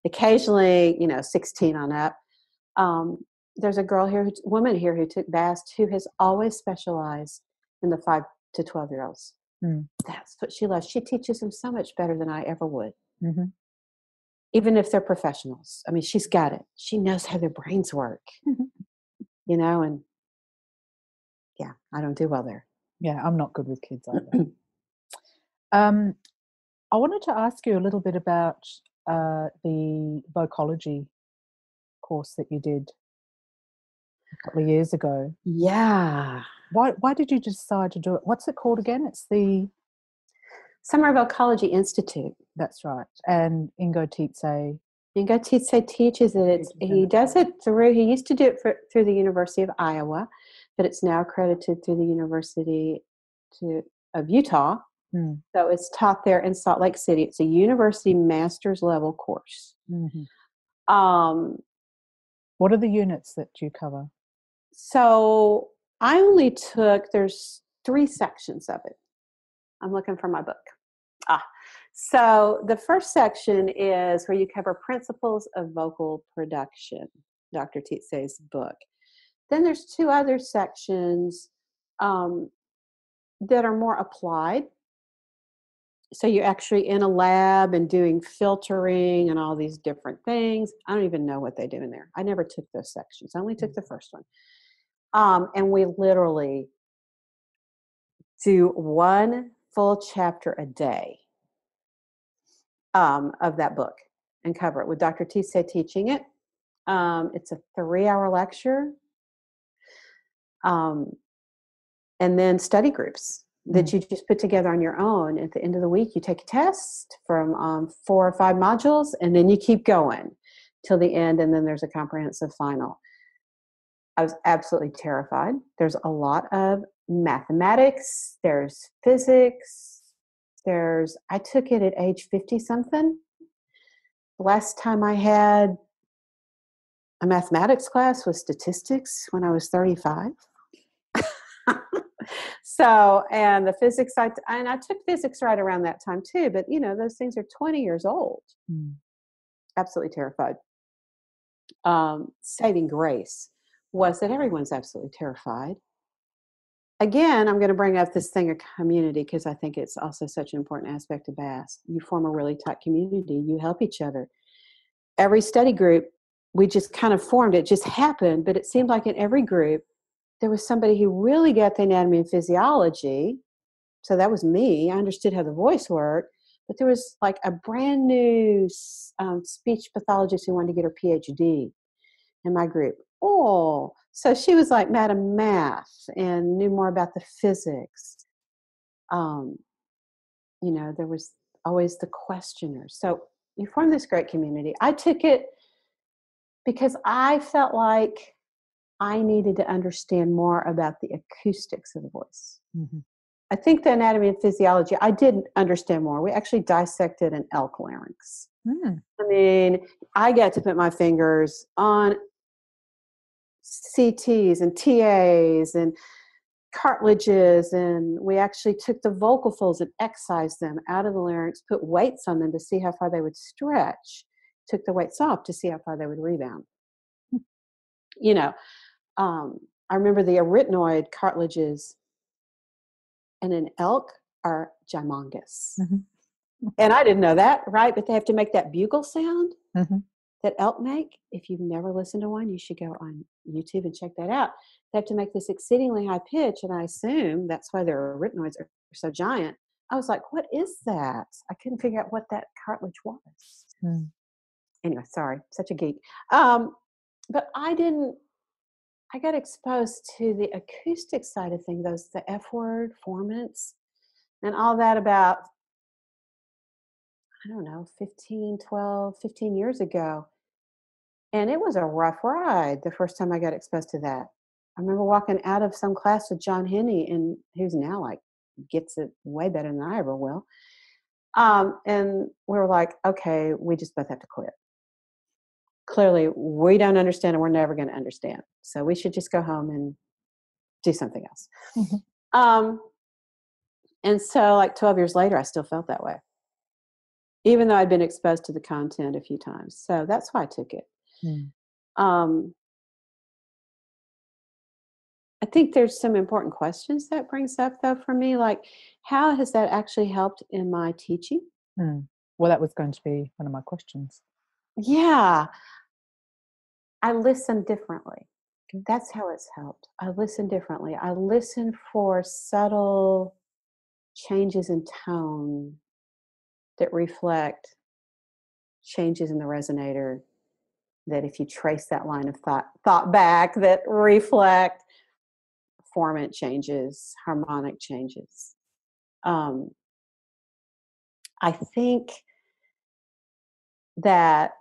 Occasionally, you know, 16 on up. Um, there's a girl here, who, woman here who took BAST who has always specialized in the five to 12 year olds. Hmm. That's what she loves. She teaches them so much better than I ever would, hmm even if they're professionals. I mean, she's got it. She knows how their brains work, you know, and yeah, I don't do well there. Yeah, I'm not good with kids either. um, I wanted to ask you a little bit about uh, the vocology course that you did a couple of years ago. Yeah. Why why did you decide to do it? What's it called again? It's the Summer Vocology Institute. that's right. And Ingo Titze. Ingo Titze teaches it. It's, he does it through, he used to do it for, through the University of Iowa, but it's now accredited through the University to, of Utah. Hmm. So it's taught there in Salt Lake City. It's a university master's level course. Mhm. Um, What are the units that you cover? so I only took, there's three sections of it. I'm looking for my book. Ah, so the first section is where you cover principles of vocal production, Dr. Titze's book. Then there's two other sections um, that are more applied. So you're actually in a lab and doing filtering and all these different things. I don't even know what they do in there. I never took those sections. I only took the first one. Um, and we literally do one full chapter a day um, of that book and cover it with Dr. Titze teaching it. Um, it's a three hour lecture. Um, and then study groups that you just put together on your own. At the end of the week, you take a test from um, four or five modules, and then you keep going till the end, and then there's a comprehensive final. I was absolutely terrified. There's a lot of mathematics, there's physics, there's, I took it at age 50 something. The last time I had a mathematics class was statistics when I was 35. so, and the physics, I, and I took physics right around that time too, but you know, those things are 20 years old. Hmm. Absolutely terrified. Um, saving grace was that everyone's absolutely terrified. Again, I'm going to bring up this thing of community because I think it's also such an important aspect of BAST. You form a really tight community, you help each other. Every study group, we just kind of formed, it just happened, but it seemed like in every group, there was somebody who really got the anatomy and physiology. So that was me. I understood how the voice worked, but there was like a brand new um, speech pathologist who wanted to get her PhD in my group. Oh, so she was like Madam Math and knew more about the physics. Um, you know, there was always the questioner So you formed this great community. I took it because I felt like I needed to understand more about the acoustics of the voice. Mhm. I think the anatomy and physiology, I did understand more. We actually dissected an elk larynx. Hmm. I mean, I got to put my fingers on CTs and TAs and cartilages, and we actually took the vocal folds and excised them out of the larynx, put weights on them to see how far they would stretch, took the weights off to see how far they would rebound. You know, um, I remember the arytenoid cartilages and an elk are gymongous. Mhm. And I didn't know that, right? But they have to make that bugle sound Mhm. that elk make. If you've never listened to one, you should go on YouTube and check that out. They have to make this exceedingly high pitch, and I assume that's why their arytenoids are so giant. I was like, what is that? I couldn't figure out what that cartilage was. Mm. Anyway, sorry, such a geek. Um, but I didn't, I got exposed to the acoustic side of things, those, the F word, formants, and all that about, I don't know, 15, 12, 15 years ago. And it was a rough ride the first time I got exposed to that. I remember walking out of some class with John Henny, and who's now like gets it way better than I ever will. Um, and we were like, okay, we just both have to quit. Clearly, we don't understand and we're never going to understand. So we should just go home and do something else. Mhm. Um, and so, like 12 years later, I still felt that way, even though I'd been exposed to the content a few times. So that's why I took it. Mm. Um, I think there's some important questions that brings up though for me, like how has that actually helped in my teaching? Mm. Well, that was going to be one of my questions. Yeah, I listen differently. That's how it's helped. I listen differently. I listen for subtle changes in tone that reflect changes in the resonator that if you trace that line of thought thought back that reflect formant changes harmonic changes. Um, i think that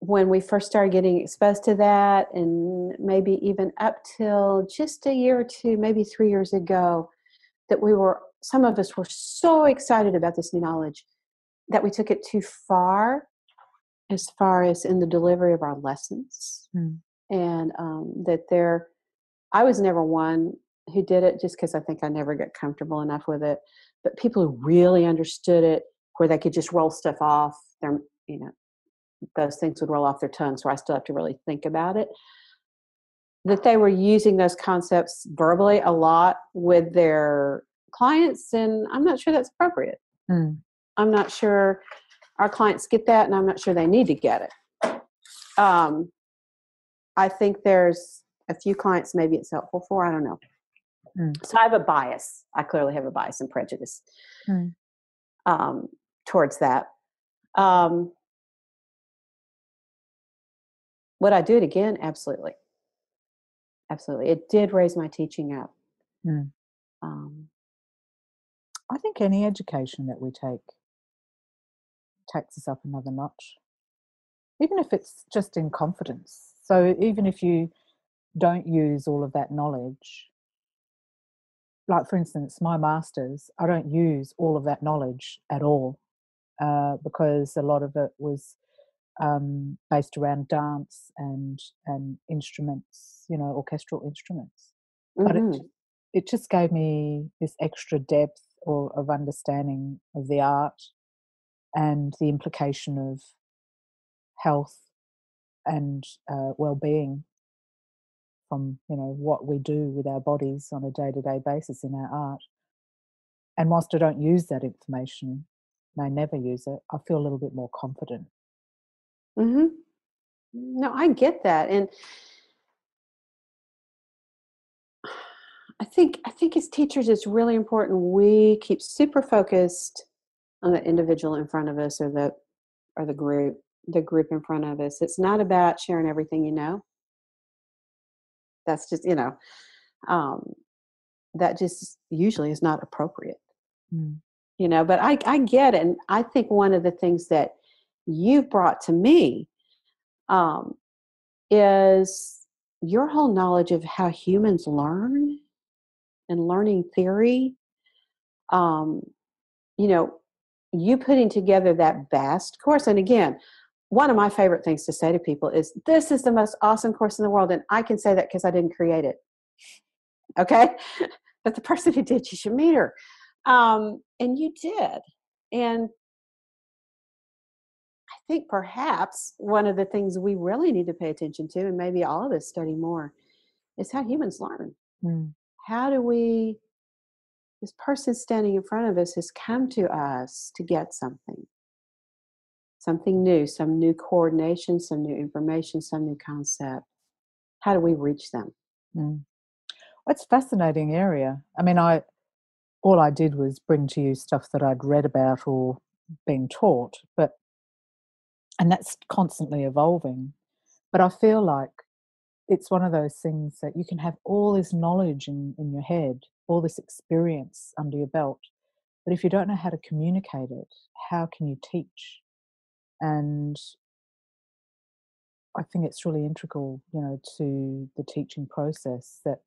when we first started getting exposed to that and maybe even up till just a year or two maybe three years ago that we were some of us were so excited about this new knowledge that we took it too far as far as in the delivery of our lessons Mm. and um, that there i was never one who did it just because i think i never got comfortable enough with it but people who really understood it where they could just roll stuff off their you know those things would roll off their tongue so i still have to really think about it that they were using those concepts verbally a lot with their clients and i'm not sure that's appropriate Mm. I'm not sure our clients get that, and I'm not sure they need to get it. Um, I think there's a few clients maybe it's helpful for. I don't know. Mm. So I have a bias. I clearly have a bias and prejudice Mm. um, towards that. Um, would I do it again? Absolutely. Absolutely. It did raise my teaching up. Mm. Um, I think any education that we take takes us up another notch, even if it's just in confidence. So even if you don't use all of that knowledge, like for instance, my masters, I don't use all of that knowledge at all uh, because a lot of it was um, based around dance and and instruments, you know, orchestral instruments. But mhm. it it just gave me this extra depth or of understanding of the art and the implication of health and uh, well-being from you know what we do with our bodies on a day-to-day basis in our art. And whilst i don't use that information and i never use it i feel a little bit more confident. Hmm No, I get that, and I think I think as teachers, it's really important we keep super focused the individual in front of us, or the or the group, the group in front of us. It's not about sharing everything you know. That's just you know, um, that just usually is not appropriate. Mm. you know but i i get it and i think one of the things that you've brought to me um is your whole knowledge of how humans learn and learning theory um you know you putting together that BAST course and again one of my favorite things to say to people is this is the most awesome course in the world and i can say that because i didn't create it. Okay? But the person who did you should meet her. Um, and you did. And i think perhaps one of the things we really need to pay attention to and maybe all of us study more is how humans learn. Mm. how do we this person standing in front of us has come to us to get something something new some new coordination some new information some new concept how do we reach them Mm. A fascinating area. I mean, I all I did was bring to you stuff that I'd read about or been taught, but and that's constantly evolving. But I feel like it's one of those things that you can have all this knowledge in, in your head, all this experience under your belt, but if you don't know how to communicate it, how can you teach? And I think it's really integral, you know, to the teaching process that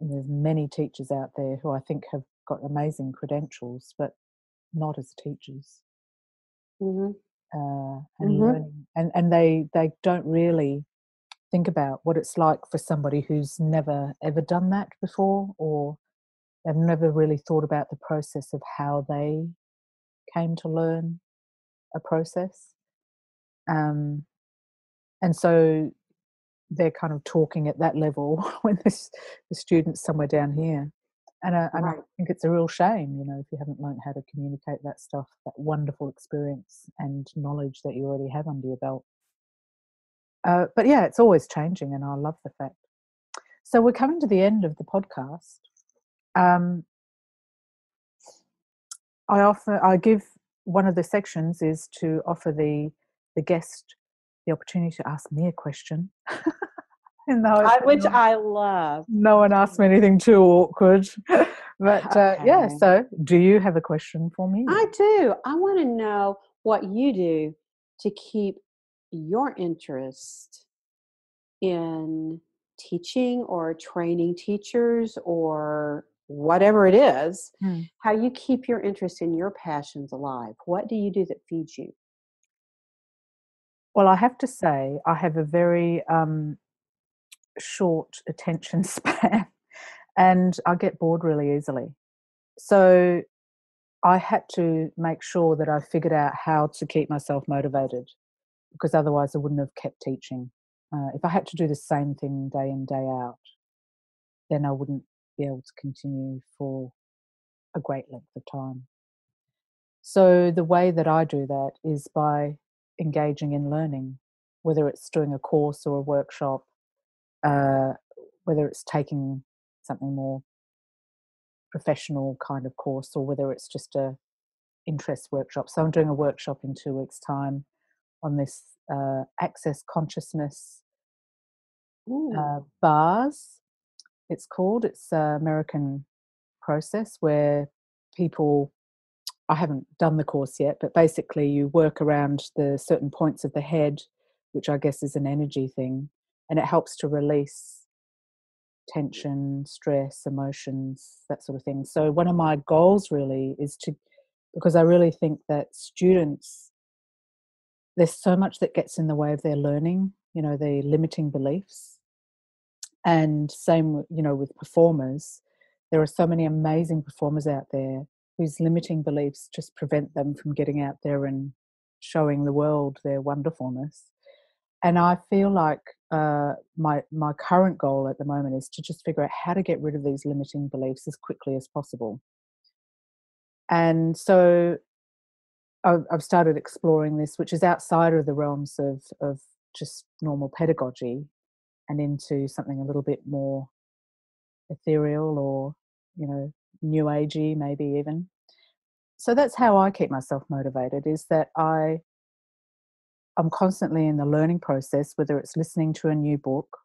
there's many teachers out there who I think have got amazing credentials, but not as teachers. mm-hmm. Uh, and Mhm. learning, and and they they don't really think about what it's like for somebody who's never ever done that before, or they've never really thought about the process of how they came to learn a process. Um, and so they're kind of talking at that level when this, the student's somewhere down here. And, uh, and I think it's a real shame, you know, if you haven't learned how to communicate that stuff, that wonderful experience and knowledge that you already have under your belt. Uh, but yeah, it's always changing, and I love the fact. So we're coming to the end of the podcast. Um, I offer, I give one of the sections is to offer the the guest the opportunity to ask me a question. I, which I love. no one asked me anything too awkward. but uh, yeah, so do you have a question for me? I do. I want to know what you do to keep your interest in teaching or training teachers or whatever it is, Hmm. how you keep your interest in your passions alive. What do you do that feeds you? Well, I have to say, I have a very um, short attention span and I get bored really easily. So I had to make sure that I figured out how to keep myself motivated because otherwise I wouldn't have kept teaching. Uh, if I had to do the same thing day in, day out, then I wouldn't be able to continue for a great length of time. So the way that I do that is by engaging in learning, whether it's doing a course or a workshop, uh, whether it's taking something more professional kind of course, or whether it's just a interest workshop. So I'm doing a workshop in two weeks' time on this uh, access consciousness uh, bars. It's called. It's an American process where people. I haven't done the course yet, but basically you work around the certain points of the head, which I guess is an energy thing, and it helps to release tension, stress, emotions, that sort of thing. So one of my goals really is to, because I really think that students, there's so much that gets in the way of their learning. You know, the limiting beliefs and same you know with performers there are so many amazing performers out there whose limiting beliefs just prevent them from getting out there and showing the world their wonderfulness and i feel like uh, my my current goal at the moment is to just figure out how to get rid of these limiting beliefs as quickly as possible and so I've, started exploring this which is outside of the realms of of just normal pedagogy and into something a little bit more ethereal or you know new agey maybe even. So that's how i keep myself motivated is that i i'm constantly in the learning process whether it's listening to a new book.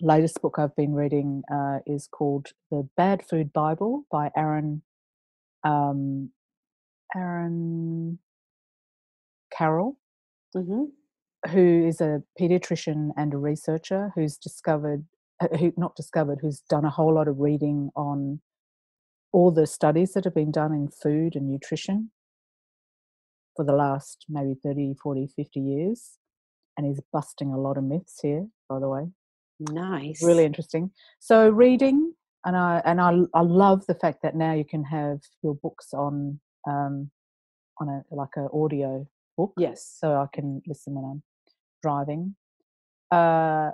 Latest book i've been reading uh, is called the bad food bible by aaron um, aaron carroll hmm who is a pediatrician and a researcher who's discovered uh, who not discovered who's done a whole lot of reading on all the studies that have been done in food and nutrition for the last maybe 30 40 50 years and he's busting a lot of myths here by the way. Nice. really interesting. So reading and i and i, I love the fact that now you can have your books on um on a like a audio book Yes. so I can listen when I'm driving. Uh,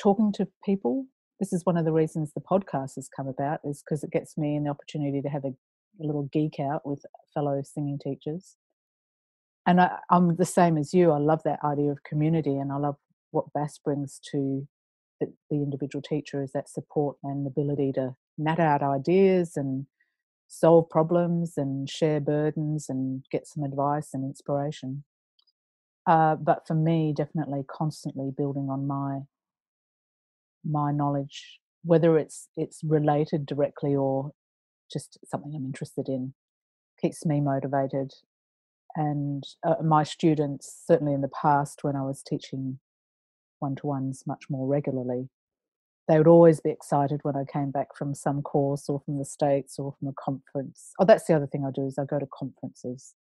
talking to people, this is one of the reasons the podcast has come about is because it gets me an opportunity to have a, a little geek out with fellow singing teachers and I, i'm the same as you i love that idea of community and i love what BAST brings to the, the individual teacher is that support and ability to nut out ideas and solve problems and share burdens and get some advice and inspiration. Uh, but for me definitely constantly building on my my knowledge whether it's it's related directly or just something i'm interested in keeps me motivated. And uh, my students certainly in the past when i was teaching one-to-ones much more regularly they would always be excited when i came back from some course or from the states or from a conference oh that's the other thing i do is i go to conferences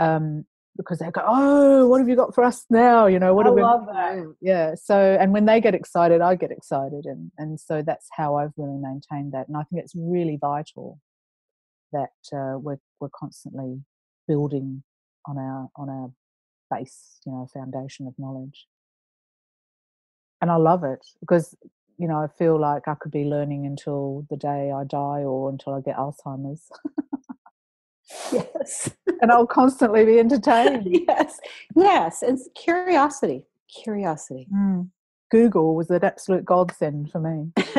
um, because they go, "Oh, what have you got for us now?" You know, what I have we love that. Yeah. So, and when they get excited, I get excited, and and so that's how I've really maintained that. And I think it's really vital that uh, we're we're constantly building on our on our base, you know, foundation of knowledge. And I love it because you know I feel like I could be learning until the day I die or until I get Alzheimer's. Yes. and I'll constantly be entertained. yes. Yes. It's curiosity. Curiosity. Mm. Google was an absolute godsend for me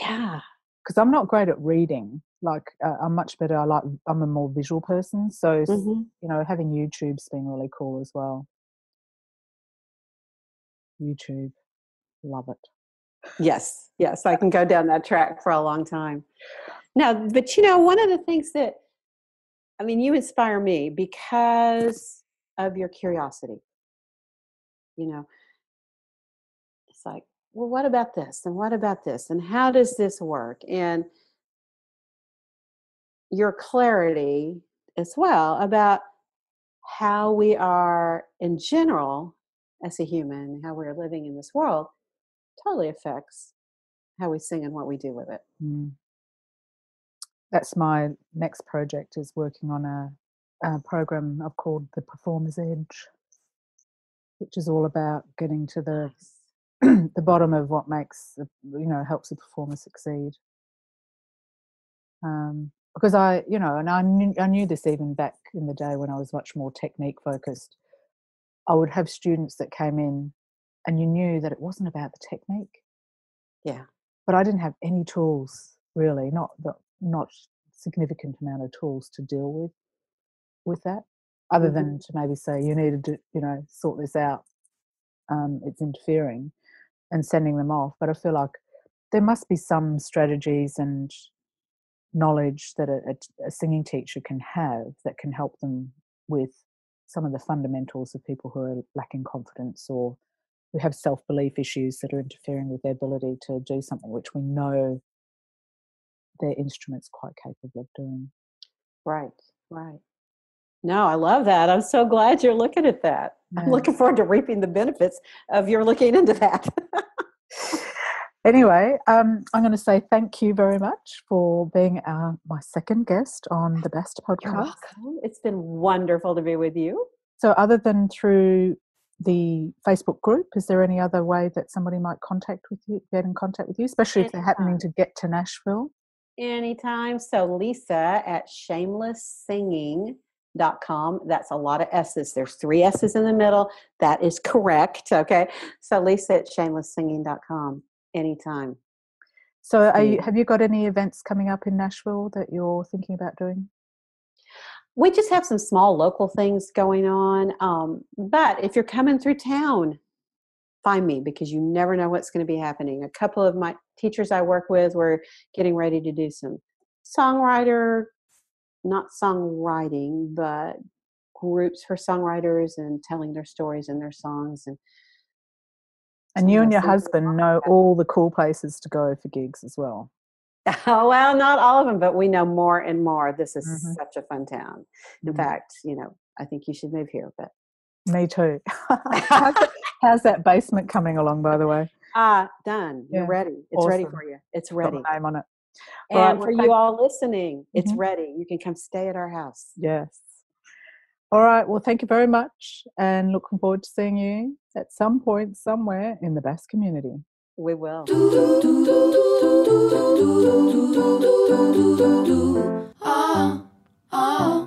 yeah. because I'm not great at reading. Like uh, I'm much better. I like I'm a more visual person, so Mhm. you know having YouTube's been really cool as well. YouTube, love it. Yes. Yes. I can go down that track for a long time. Now, but you know, one of the things that, I mean, you inspire me because of your curiosity. You know, it's like, well, what about this? And what about this? And how does this work? And your clarity as well about how we are in general as a human, how we're living in this world, totally affects how we sing and what we do with it. Mm. That's my next project is working on a, a program I've called the Performer's Edge, which is all about getting to the the bottom of what makes the, you know helps the performer succeed. Um, because I, you know, and I knew, I knew this even back in the day when I was much more technique focused. I would have students that came in, and you knew that it wasn't about the technique. Yeah. But I didn't have any tools really, not not, not significant amount of tools to deal with with that, other Mhm. than to maybe say you need to, you know, sort this out. Um, it's interfering, and sending them off. But I feel like there must be some strategies and knowledge that a, a, a singing teacher can have that can help them with some of the fundamentals of people who are lacking confidence or who have self belief issues that are interfering with their ability to do something which we know their instrument's quite capable of doing. Right, right. No, I love that. I'm so glad you're looking at that. I'm looking forward to reaping the benefits of your looking into that. Anyway, um, I'm going to say thank you very much for being our, my second guest on the Best You're podcast. welcome. It's been wonderful to be with you. So, other than through the Facebook group, is there any other way that somebody might contact with you, get in contact with you, especially if they're happening to get to Nashville? Anytime. So Lisa at shamelesssinging.com. That's a lot of S's. There's three S's in the middle. That is correct. Okay. So Lisa at shamelesssinging.com. Anytime. So, are you, have you got any events coming up in Nashville that you're thinking about doing? We just have some small local things going on. Um, but if you're coming through town, find me because you never know what's going to be happening. A couple of my teachers I work with were getting ready to do some songwriter, not songwriting, but groups for songwriters and telling their stories and their songs. And And you and your husband know all the cool places to go for gigs as well. Oh, well, not all of them, but we know more and more. This is Mhm. such a fun town. In Mm. fact, you know, I think you should move here. But Me too. how's, that, how's that basement coming along, by the way? ah, done. You're Yeah. ready. It's ready for you. It's Got ready. my name on it. And right, well, for you all listening, it's Mhm. ready. You can come stay at our house. Yes. All right. Well, thank you very much, and looking forward to seeing you at some point somewhere in the BAST community. We will. Ah, ah.